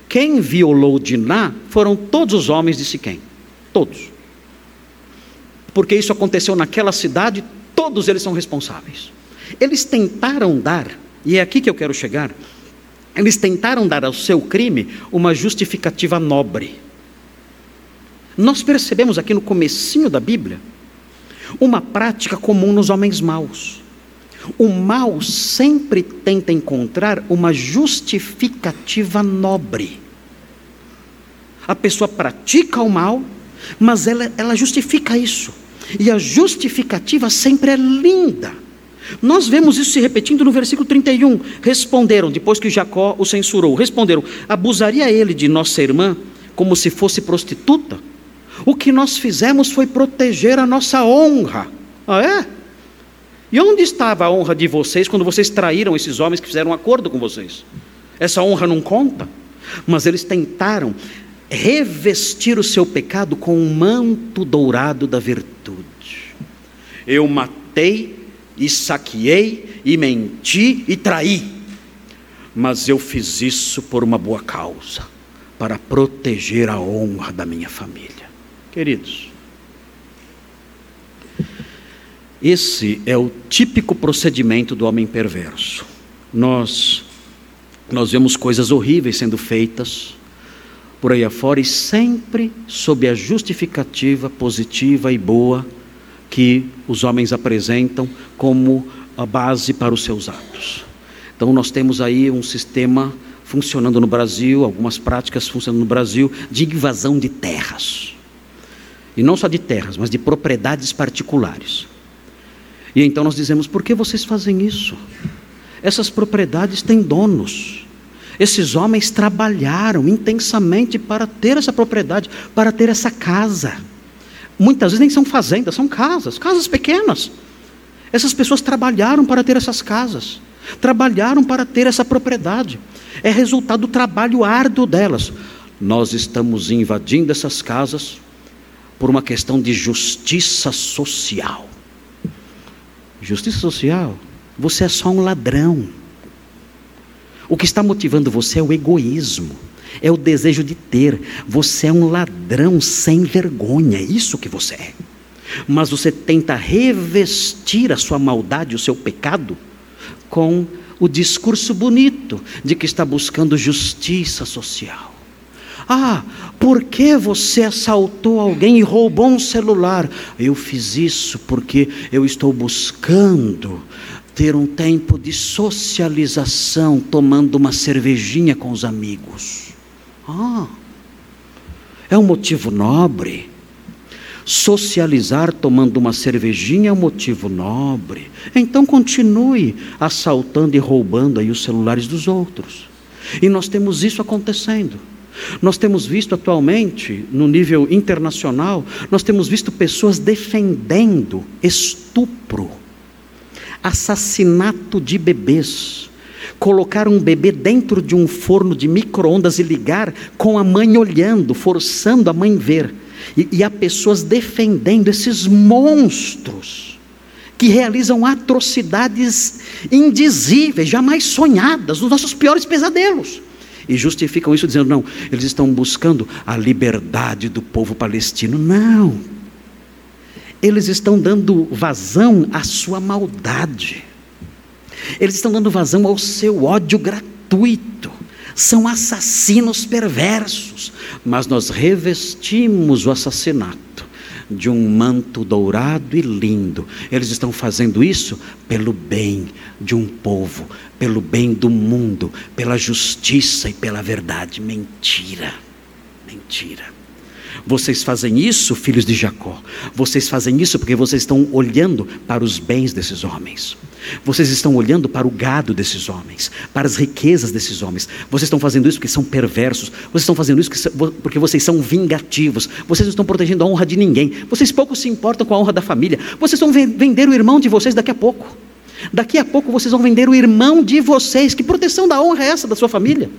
quem violou Diná foram todos os homens de Siquém, todos. Porque isso aconteceu naquela cidade, todos eles são responsáveis. Eles tentaram dar, e é aqui que eu quero chegar, eles tentaram dar ao seu crime uma justificativa nobre. Nós percebemos aqui no comecinho da Bíblia uma prática comum nos homens maus. O mal sempre tenta encontrar uma justificativa nobre. A pessoa pratica o mal, mas ela, ela justifica isso. E a justificativa sempre é linda. Nós vemos isso se repetindo no versículo 31. Responderam, depois que Jacó o censurou, responderam: abusaria ele de nossa irmã como se fosse prostituta? O que nós fizemos foi proteger a nossa honra. Ah, é? E onde estava a honra de vocês quando vocês traíram esses homens que fizeram um acordo com vocês? Essa honra não conta. Mas eles tentaram revestir o seu pecado com um manto dourado da virtude. Eu matei e saqueei e menti e traí. Mas eu fiz isso por uma boa causa, para proteger a honra da minha família. Queridos, esse é o típico procedimento do homem perverso. Nós nós vemos coisas horríveis sendo feitas por aí afora e sempre sob a justificativa positiva e boa que os homens apresentam como a base para os seus atos. Então nós temos aí um sistema funcionando no Brasil, algumas práticas funcionando no Brasil de invasão de terras. E não só de terras, mas de propriedades particulares. E então nós dizemos: por que vocês fazem isso? Essas propriedades têm donos. Esses homens trabalharam intensamente para ter essa propriedade, para ter essa casa. Muitas vezes nem são fazendas, são casas, casas pequenas. Essas pessoas trabalharam para ter essas casas, trabalharam para ter essa propriedade. É resultado do trabalho árduo delas. Nós estamos invadindo essas casas por uma questão de justiça social. Justiça social? Você é só um ladrão. O que está motivando você é o egoísmo, é o desejo de ter. Você é um ladrão sem vergonha, é isso que você é. Mas você tenta revestir a sua maldade, o seu pecado, com o discurso bonito de que está buscando justiça social. Ah, por que você assaltou alguém e roubou um celular? Eu fiz isso porque eu estou buscando ter um tempo de socialização, tomando uma cervejinha com os amigos. Ah, é um motivo nobre. Socializar tomando uma cervejinha é um motivo nobre. Então continue assaltando e roubando aí os celulares dos outros. E nós temos isso acontecendo. Nós temos visto atualmente, no nível internacional, nós temos visto pessoas defendendo estupro, assassinato de bebês. Colocar um bebê dentro de um forno de micro-ondas e ligar com a mãe olhando, forçando a mãe ver. E, e há pessoas defendendo esses monstros que realizam atrocidades indizíveis, jamais sonhadas, nos nossos piores pesadelos e justificam isso dizendo: não, eles estão buscando a liberdade do povo palestino. Não. Eles estão dando vazão à sua maldade. Eles estão dando vazão ao seu ódio gratuito. São assassinos perversos. Mas nós revestimos o assassinato de um manto dourado e lindo. Eles estão fazendo isso pelo bem de um povo, pelo bem do mundo, pela justiça e pela verdade. Mentira. Mentira. Vocês fazem isso, filhos de Jacó. Vocês fazem isso porque vocês estão olhando para os bens desses homens. Vocês estão olhando para o gado desses homens, para as riquezas desses homens. Vocês estão fazendo isso porque são perversos. Vocês estão fazendo isso porque vocês são vingativos. Vocês não estão protegendo a honra de ninguém. Vocês pouco se importam com a honra da família. Vocês vão vender o irmão de vocês daqui a pouco. Daqui a pouco vocês vão vender o irmão de vocês. Que proteção da honra é essa da sua família?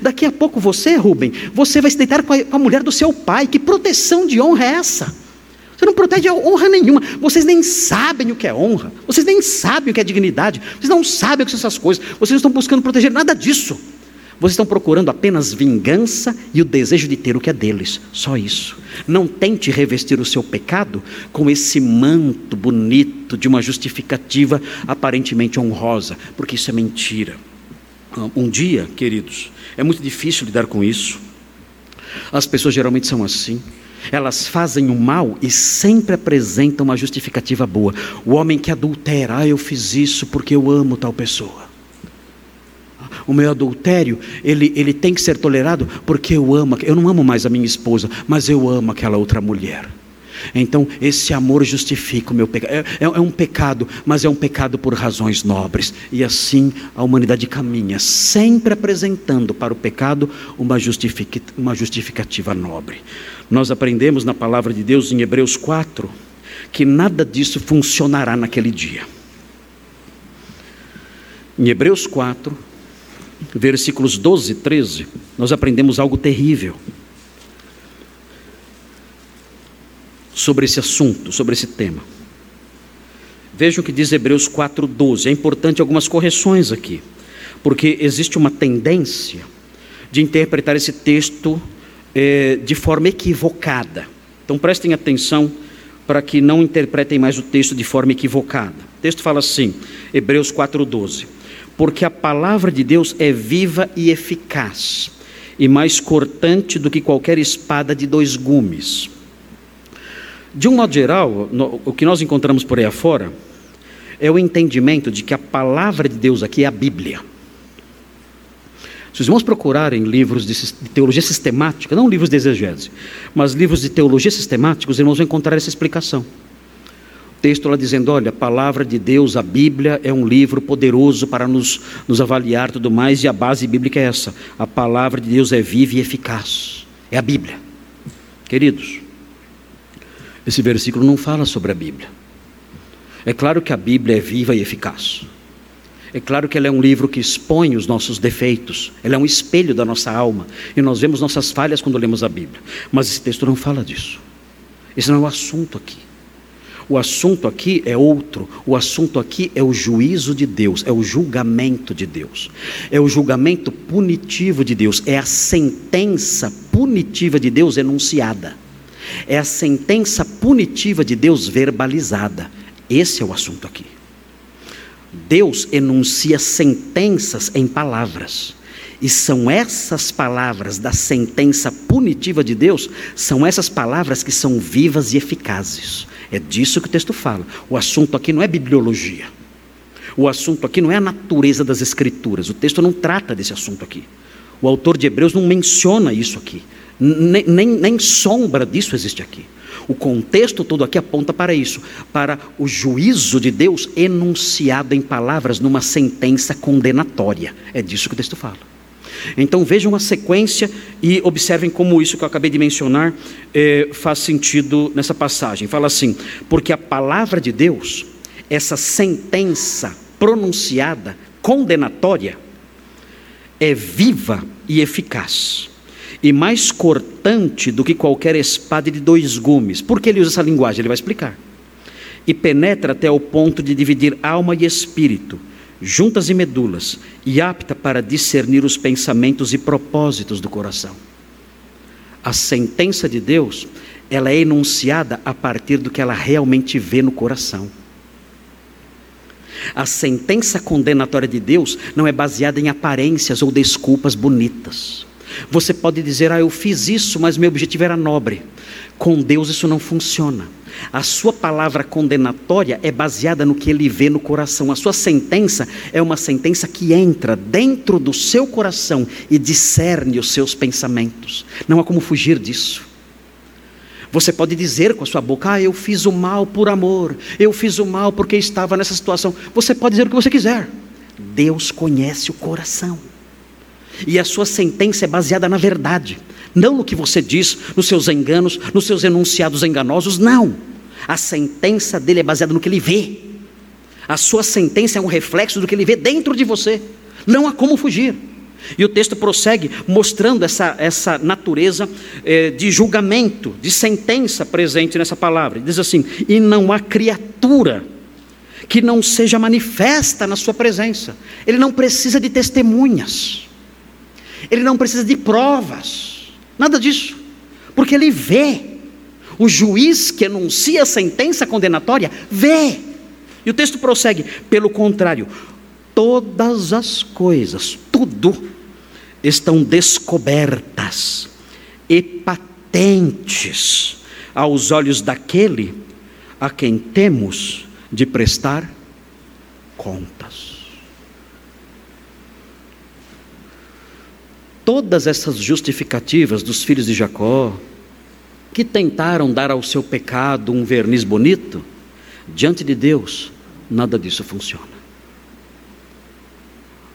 Daqui a pouco você, Rubem, você vai se deitar com a, com a mulher do seu pai. Que proteção de honra é essa? Você não protege honra nenhuma. Vocês nem sabem o que é honra. Vocês nem sabem o que é dignidade. Vocês não sabem o que são essas coisas. Vocês não estão buscando proteger nada disso. Vocês estão procurando apenas vingança e o desejo de ter o que é deles. Só isso. Não tente revestir o seu pecado com esse manto bonito de uma justificativa aparentemente honrosa, porque isso é mentira. Um dia, queridos, é muito difícil lidar com isso. As pessoas geralmente são assim. Elas fazem o mal e sempre apresentam uma justificativa boa. O homem que adultera, ah, eu fiz isso porque eu amo tal pessoa. O meu adultério, ele, ele tem que ser tolerado porque eu amo, eu não amo mais a minha esposa, mas eu amo aquela outra mulher. Então, esse amor justifica o meu pecado. É, é, é, um pecado, mas é um pecado por razões nobres. E assim a humanidade caminha, sempre apresentando para o pecado uma, justific, uma justificativa nobre. Nós aprendemos na palavra de Deus em Hebreus 4 que nada disso funcionará naquele dia. Em Hebreus 4, versículos 12 e 13, nós aprendemos algo terrível sobre esse assunto, sobre esse tema. Vejam o que diz Hebreus 4,12. É importante algumas correções aqui, porque existe uma tendência de interpretar esse texto eh, de forma equivocada. Então prestem atenção para que não interpretem mais o texto de forma equivocada. O texto fala assim, Hebreus 4,12: Porque a palavra de Deus é viva e eficaz, e mais cortante do que qualquer espada de dois gumes. De um modo geral, no, o que nós encontramos por aí afora é o entendimento de que a palavra de Deus aqui é a Bíblia. Se os irmãos procurarem livros de teologia sistemática, não livros de exegese, mas livros de teologia sistemática, os irmãos vão encontrar essa explicação. O texto lá dizendo: olha, a palavra de Deus, a Bíblia, é um livro poderoso para nos, nos avaliar tudo mais, e a base bíblica é essa: a palavra de Deus é viva e eficaz. É a Bíblia. Queridos, esse versículo não fala sobre a Bíblia. É claro que a Bíblia é viva e eficaz. É claro que ela é um livro que expõe os nossos defeitos, ela é um espelho da nossa alma, e nós vemos nossas falhas quando lemos a Bíblia. Mas esse texto não fala disso. Esse não é o assunto aqui. O assunto aqui é outro. O assunto aqui é o juízo de Deus, é o julgamento de Deus, é o julgamento punitivo de Deus, é a sentença punitiva de Deus enunciada, é a sentença punitiva de Deus verbalizada. Esse é o assunto aqui. Deus enuncia sentenças em palavras. E são essas palavras da sentença punitiva de Deus, são essas palavras que são vivas e eficazes. É disso que o texto fala. O assunto aqui não é bibliologia. O assunto aqui não é a natureza das escrituras. O texto não trata desse assunto aqui. O autor de Hebreus não menciona isso aqui. Nem, nem, nem sombra disso existe aqui. O contexto todo aqui aponta para isso, para o juízo de Deus enunciado em palavras numa sentença condenatória. É disso que o texto fala. Então vejam a sequência e observem como isso que eu acabei de mencionar eh, faz sentido nessa passagem. Fala assim: porque a palavra de Deus, essa sentença pronunciada, condenatória, é viva e eficaz e mais cortante do que qualquer espada de dois gumes. Por que ele usa essa linguagem? Ele vai explicar. E penetra até o ponto de dividir alma e espírito, juntas e medulas, e apta para discernir os pensamentos e propósitos do coração. A sentença de Deus, ela é enunciada a partir do que ela realmente vê no coração. A sentença condenatória de Deus não é baseada em aparências ou desculpas bonitas. Você pode dizer, ah, eu fiz isso, mas meu objetivo era nobre. Com Deus isso não funciona. A sua palavra condenatória é baseada no que ele vê no coração. A sua sentença é uma sentença que entra dentro do seu coração e discerne os seus pensamentos. Não há como fugir disso. Você pode dizer com a sua boca: Ah, eu fiz o mal por amor, eu fiz o mal porque estava nessa situação. Você pode dizer o que você quiser. Deus conhece o coração. E a sua sentença é baseada na verdade, não no que você diz, nos seus enganos, nos seus enunciados enganosos, não. A sentença dele é baseada no que ele vê. A sua sentença é um reflexo do que ele vê dentro de você. Não há como fugir. E o texto prossegue mostrando essa, essa natureza eh, de julgamento, de sentença presente nessa palavra. Diz assim: E não há criatura que não seja manifesta na sua presença. Ele não precisa de testemunhas. Ele não precisa de provas, nada disso, porque ele vê. O juiz que anuncia a sentença condenatória vê. E o texto prossegue: pelo contrário, todas as coisas, tudo, estão descobertas e patentes aos olhos daquele a quem temos de prestar contas. Todas essas justificativas dos filhos de Jacó, que tentaram dar ao seu pecado um verniz bonito, diante de Deus, nada disso funciona.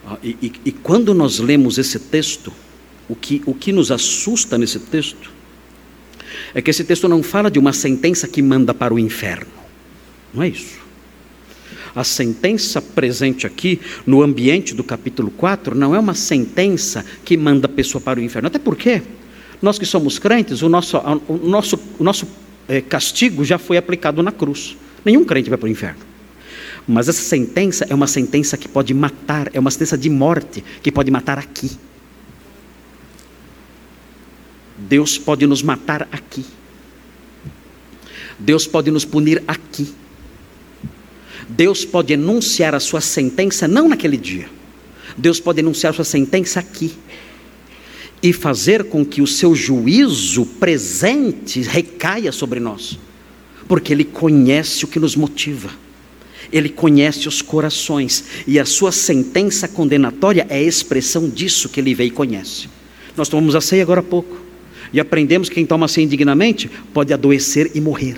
Ah, e, e, e, quando nós lemos esse texto, o que, o que nos assusta nesse texto, é que esse texto não fala de uma sentença que manda para o inferno, não é isso. A sentença presente aqui, no ambiente do capítulo 4, não é uma sentença que manda a pessoa para o inferno. Até porque nós que somos crentes, o nosso, o nosso, o nosso é, castigo já foi aplicado na cruz. Nenhum crente vai para o inferno. Mas essa sentença é uma sentença que pode matar, é uma sentença de morte que pode matar aqui. Deus pode nos matar aqui. Deus pode nos punir aqui. Deus pode enunciar a sua sentença não naquele dia. Deus pode enunciar a sua sentença aqui. E fazer com que o seu juízo presente recaia sobre nós. Porque Ele conhece o que nos motiva. Ele conhece os corações. E a sua sentença condenatória é a expressão disso que Ele vê e conhece. Nós tomamos a ceia agora há pouco. E aprendemos que quem toma ceia indignamente pode adoecer e morrer.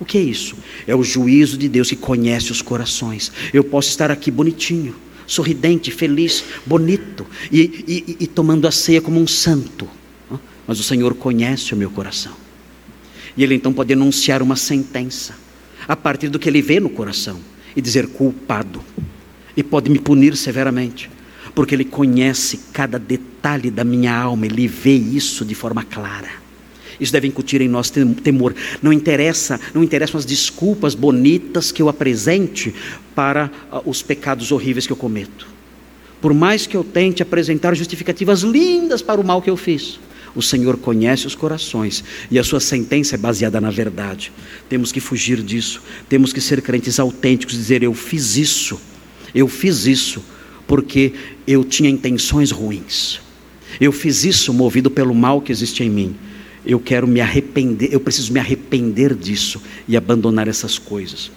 O que é isso? É o juízo de Deus que conhece os corações. Eu posso estar aqui bonitinho, sorridente, feliz, bonito, e, e, e tomando a ceia como um santo. Mas o Senhor conhece o meu coração. E Ele então pode anunciar uma sentença, a partir do que Ele vê no coração, e dizer culpado. E pode me punir severamente, porque Ele conhece cada detalhe da minha alma, Ele vê isso de forma clara. Isso deve incutir em nós temor. Não interessa, não interessam as desculpas bonitas que eu apresente para ah, os pecados horríveis que eu cometo. Por mais que eu tente apresentar justificativas lindas para o mal que eu fiz, o Senhor conhece os corações e a sua sentença é baseada na verdade. Temos que fugir disso. Temos que ser crentes autênticos, dizer eu fiz isso. Eu fiz isso porque eu tinha intenções ruins. Eu fiz isso movido pelo mal que existe em mim eu quero me arrepender, eu preciso me arrepender disso e abandonar essas coisas.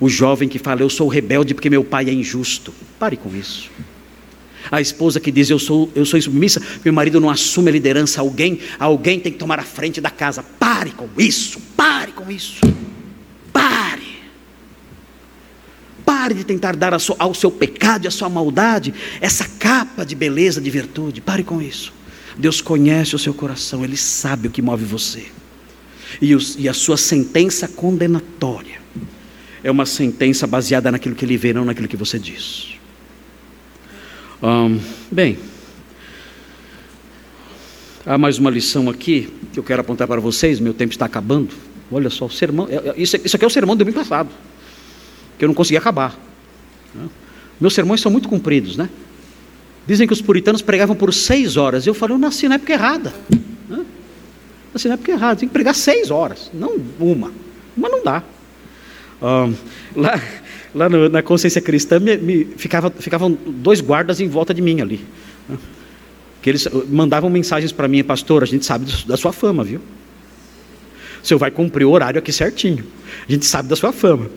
O jovem que fala, eu sou rebelde porque meu pai é injusto. Pare com isso. A esposa que diz, eu sou, eu sou insubmissa, meu marido não assume a liderança, alguém, alguém tem que tomar a frente da casa. Pare com isso, pare com isso. Pare. Pare de tentar dar ao seu pecado e à sua maldade essa capa de beleza, de virtude. Pare com isso. Deus conhece o seu coração, Ele sabe o que move você. E, os, e a sua sentença condenatória é uma sentença baseada naquilo que Ele vê, não naquilo que você diz. bem, há mais uma lição aqui que eu quero apontar para vocês, meu tempo está acabando. Olha só, o sermão, é, é, isso, isso aqui é o sermão do domingo passado, que eu não consegui acabar. Meus sermões são muito compridos, né? Dizem que os puritanos pregavam por seis horas. Eu falei, eu nasci na época errada. Nasci na época errada. Tem que pregar seis horas, não uma. Uma não dá. Um, lá lá no, na consciência cristã me, me, ficava, ficavam dois guardas em volta de mim ali. Que eles mandavam mensagens para mim, pastor, a gente sabe da sua fama, viu? O senhor vai cumprir o horário aqui certinho. A gente sabe da sua fama.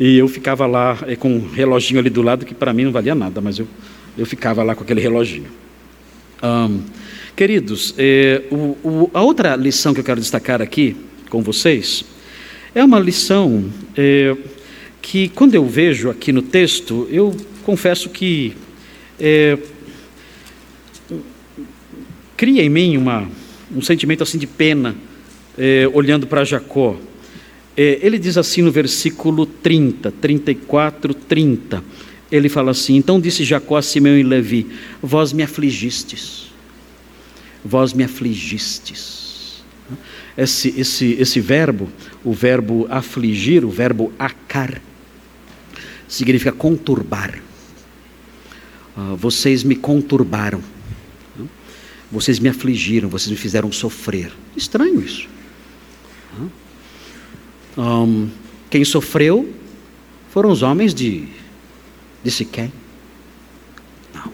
E eu ficava lá eh, com um reloginho ali do lado que para mim não valia nada, mas eu eu ficava lá com aquele reloginho. Um, queridos, é, o, o, a outra lição que eu quero destacar aqui com vocês é uma lição é, que, quando eu vejo aqui no texto, eu confesso que é, cria em mim uma, um sentimento assim de pena, olhando para Jacó. Ele diz assim no versículo 30, 34, 30 ele fala assim: Então disse Jacó a Simeão e Levi: Vós me afligistes, vós me afligistes. Esse, esse, esse verbo, o verbo afligir, o verbo acar, significa conturbar. Uh, vocês me conturbaram, vocês me afligiram, vocês me fizeram sofrer. Estranho isso. Um, quem sofreu foram os homens de Disse quem? Não.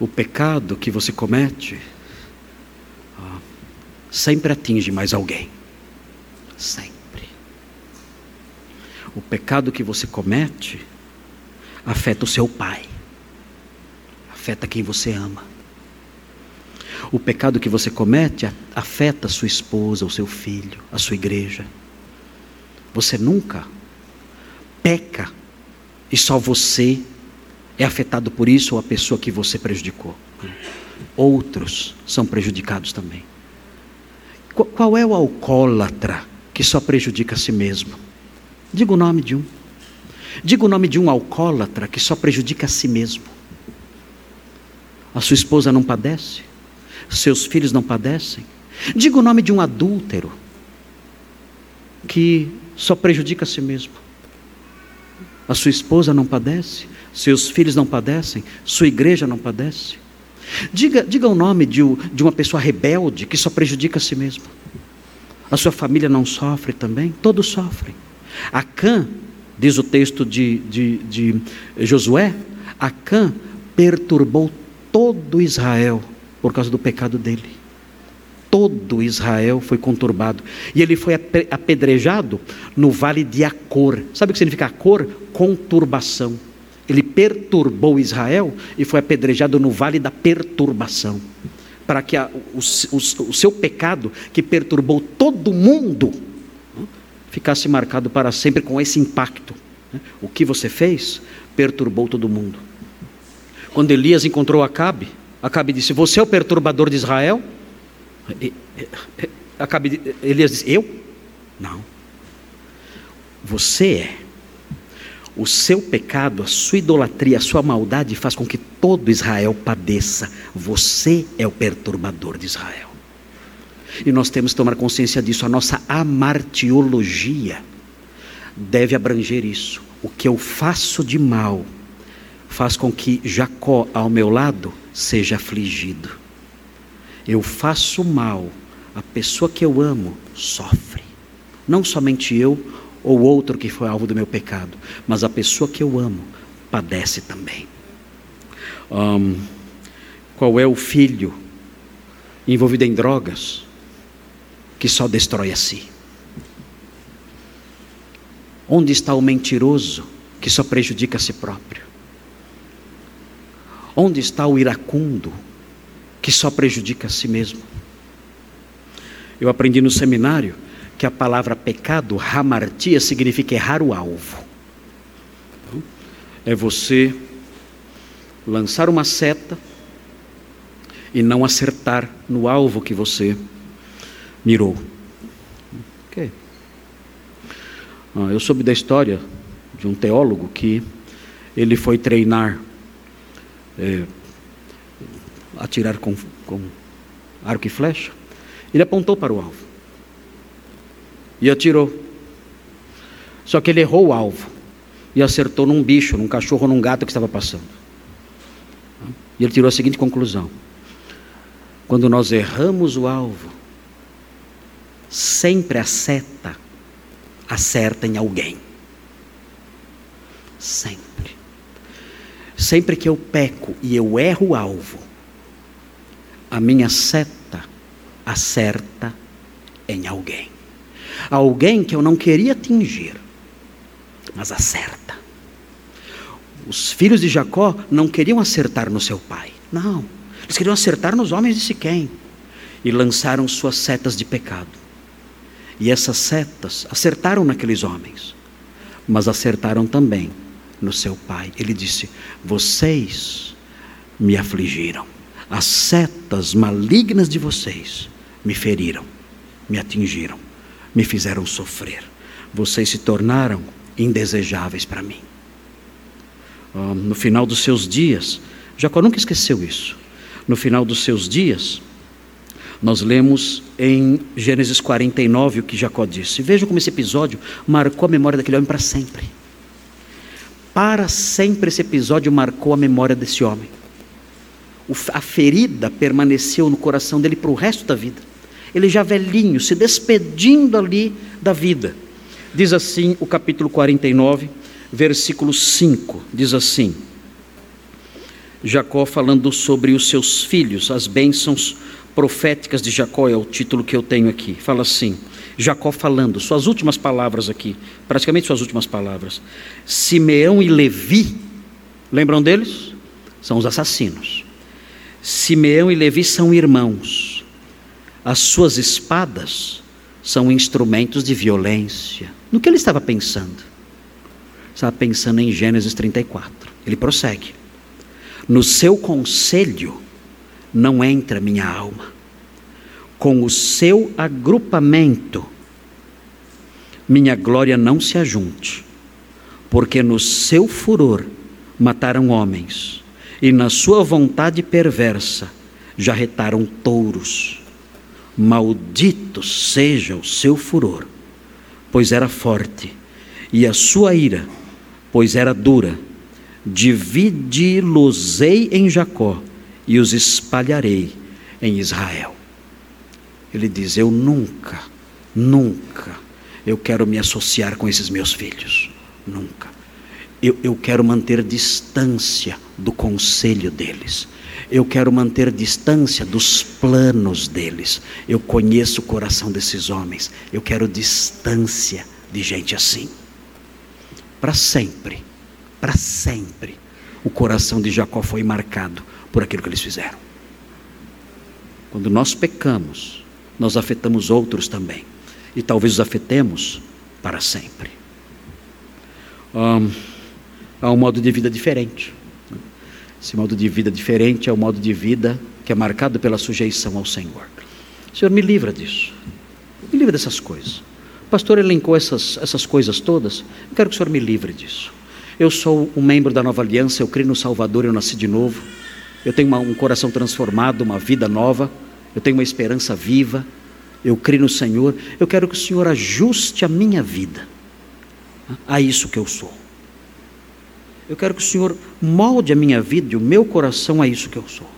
O pecado que você comete sempre atinge mais alguém. Sempre. O pecado que você comete afeta o seu pai, afeta quem você ama. O pecado que você comete afeta a sua esposa, o seu filho, a sua igreja. Você nunca peca e só você é afetado por isso ou a pessoa que você prejudicou. Outros são prejudicados também. Qual é o alcoólatra que só prejudica a si mesmo. Diga o nome de um. Diga o nome de um alcoólatra que só prejudica a si mesmo. A sua esposa não padece? Seus filhos não padecem? Diga o nome de um adúltero que só prejudica a si mesmo. A sua esposa não padece? Seus filhos não padecem? Sua igreja não padece? Diga, diga o nome de, de uma pessoa rebelde que só prejudica a si mesmo. A sua família não sofre também? Todos sofrem. Acã, diz o texto de, de, de Josué, Acã perturbou todo Israel por causa do pecado dele. Todo Israel foi conturbado. E ele foi apedrejado no vale de Acor. Sabe o que significa Acor? Conturbação. Ele perturbou Israel e foi apedrejado no vale da perturbação. Para que a, o, o, o seu pecado, que perturbou todo mundo, ficasse marcado para sempre com esse impacto. O que você fez perturbou todo mundo. Quando Elias encontrou Acabe, Acabe disse: Você é o perturbador de Israel? Acabe, Elias disse: Eu? Não. Você é. O seu pecado, a sua idolatria, a sua maldade faz com que todo Israel padeça. Você é o perturbador de Israel. E nós temos que tomar consciência disso. A nossa amartiologia deve abranger isso. O que eu faço de mal faz com que Jacó, ao meu lado, seja afligido. Eu faço mal, a pessoa que eu amo sofre. Não somente eu ou outro que foi alvo do meu pecado, mas a pessoa que eu amo padece também. Um, qual é o filho envolvido em drogas que só destrói a si? Onde está o mentiroso que só prejudica a si próprio? Onde está o iracundo que só prejudica a si mesmo? Eu aprendi no seminário que a palavra pecado, hamartia, significa errar o alvo. É você lançar uma seta e não acertar no alvo que você mirou. Okay. Ah, eu soube da história de um teólogo que ele foi treinar é, atirar com, com arco e flecha, ele apontou para o alvo e atirou. Só que ele errou o alvo e acertou num bicho, num cachorro, num gato que estava passando. E ele tirou a seguinte conclusão: quando nós erramos o alvo, sempre a seta acerta em alguém. Sempre. Sempre que eu peco e eu erro o alvo, a minha seta acerta em alguém. Alguém que eu não queria atingir, mas acerta. Os filhos de Jacó não queriam acertar no seu pai, não. Eles queriam acertar nos homens de Siquém e lançaram suas setas de pecado. E essas setas acertaram naqueles homens, mas acertaram também no seu pai. Ele disse: Vocês me afligiram, as setas malignas de vocês me feriram, me atingiram, me fizeram sofrer. Vocês se tornaram indesejáveis para mim. Ah, no final dos seus dias, Jacó nunca esqueceu isso. No final dos seus dias, nós lemos em Gênesis 49 o que Jacó disse. Vejam como esse episódio marcou a memória daquele homem para sempre. Para sempre esse episódio marcou a memória desse homem. A ferida permaneceu no coração dele para o resto da vida. Ele já velhinho, se despedindo ali da vida. Diz assim o capítulo 49, versículo 5: diz assim. Jacó falando sobre os seus filhos, as bênçãos proféticas de Jacó é o título que eu tenho aqui. Fala assim: Jacó falando, suas últimas palavras aqui, praticamente suas últimas palavras. Simeão e Levi, lembram deles? São os assassinos. Simeão e Levi são irmãos. As suas espadas são instrumentos de violência. No que ele estava pensando? Estava pensando em Gênesis 34. Ele prossegue. No seu conselho não entra minha alma com o seu agrupamento minha glória não se ajunte, porque no seu furor mataram homens, e na sua vontade perversa jarretaram touros. Maldito seja o seu furor, pois era forte, e a sua ira, pois era dura. Dividi-los-ei em Jacó e os espalharei em Israel. Ele diz: Eu nunca, nunca, eu quero me associar com esses meus filhos. Nunca. Eu, eu quero manter distância do conselho deles. Eu quero manter distância dos planos deles. Eu conheço o coração desses homens. Eu quero distância de gente assim. Para sempre, para sempre, o coração de Jacó foi marcado por aquilo que eles fizeram. Quando nós pecamos, nós afetamos outros também. E talvez os afetemos para sempre. Um, há um modo de vida diferente. Esse modo de vida diferente é o modo de vida que é marcado pela sujeição ao Senhor. Senhor, me livra disso. Me livra dessas coisas. O pastor elencou essas, essas coisas todas. Eu quero que o Senhor me livre disso. Eu sou um membro da nova aliança, eu creio no Salvador, eu nasci de novo. Eu tenho uma, um coração transformado, uma vida nova. Eu tenho uma esperança viva. Eu creio no Senhor. Eu quero que o Senhor ajuste a minha vida a isso que eu sou. Eu quero que o Senhor molde a minha vida e o meu coração a isso que eu sou.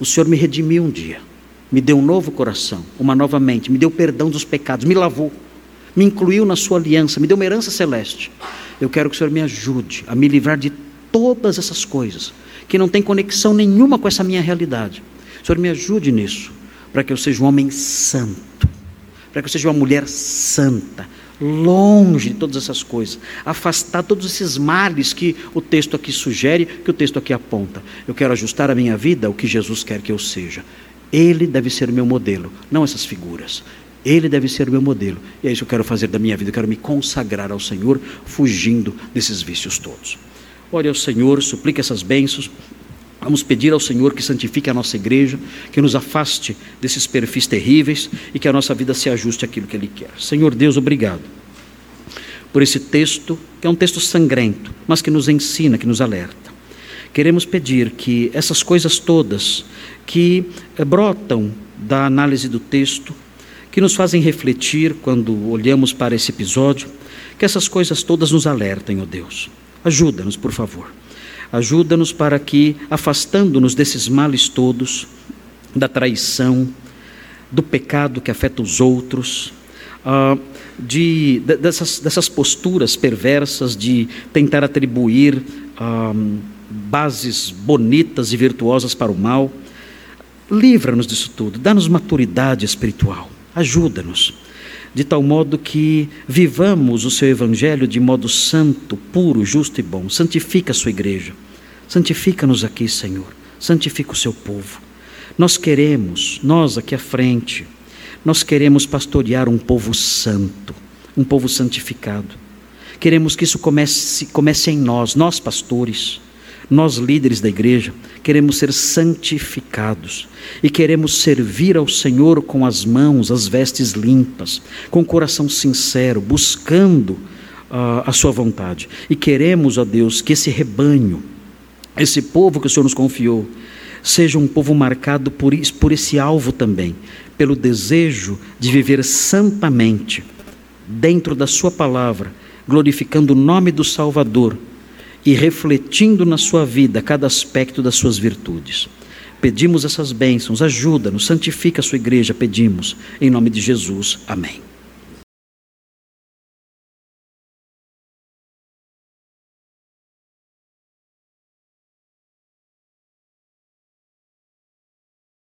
O Senhor me redimiu um dia, me deu um novo coração, uma nova mente, me deu perdão dos pecados, me lavou, me incluiu na sua aliança, me deu uma herança celeste. Eu quero que o Senhor me ajude a me livrar de todas essas coisas que não têm conexão nenhuma com essa minha realidade. O Senhor me ajude nisso, para que eu seja um homem santo, para que eu seja uma mulher santa, longe de todas essas coisas, afastar todos esses males que o texto aqui sugere, que o texto aqui aponta. Eu quero ajustar a minha vida ao que Jesus quer que eu seja. Ele deve ser o meu modelo, não essas figuras. Ele deve ser o meu modelo. E é isso que eu quero fazer da minha vida. Eu quero me consagrar ao Senhor, fugindo desses vícios todos. Ore ao Senhor, suplique essas bênçãos. Vamos pedir ao Senhor que santifique a nossa igreja, que nos afaste desses perfis terríveis e que a nossa vida se ajuste àquilo que Ele quer. Senhor Deus, obrigado por esse texto, que é um texto sangrento, mas que nos ensina, que nos alerta. Queremos pedir que essas coisas todas que eh, brotam da análise do texto, que nos fazem refletir quando olhamos para esse episódio, que essas coisas todas nos alertem, ó oh Deus. Ajuda-nos, por favor Ajuda-nos para que, afastando-nos desses males todos, da traição, do pecado que afeta os outros, uh, de, de, dessas, dessas posturas perversas de tentar atribuir uh, bases bonitas e virtuosas para o mal, livra-nos disso tudo, dá-nos maturidade espiritual, ajuda-nos de tal modo que vivamos o seu evangelho de modo santo, puro, justo e bom. Santifica a sua igreja. Santifica-nos aqui, Senhor. Santifica o seu povo. Nós queremos, nós aqui à frente, nós queremos pastorear um povo santo, um povo santificado. Queremos que isso comece, comece em nós, nós pastores, nós líderes da igreja, queremos ser santificados e queremos servir ao Senhor com as mãos, as vestes limpas, com o coração sincero, buscando uh, a Sua vontade. E queremos, ó Deus, que esse rebanho, esse povo que o Senhor nos confiou, seja um povo marcado por, isso, por esse alvo também, pelo desejo de viver santamente, dentro da Sua palavra, glorificando o nome do Salvador e refletindo na sua vida cada aspecto das suas virtudes. Pedimos essas bênçãos, ajuda-nos, santifica a sua igreja, pedimos, em nome de Jesus. Amém.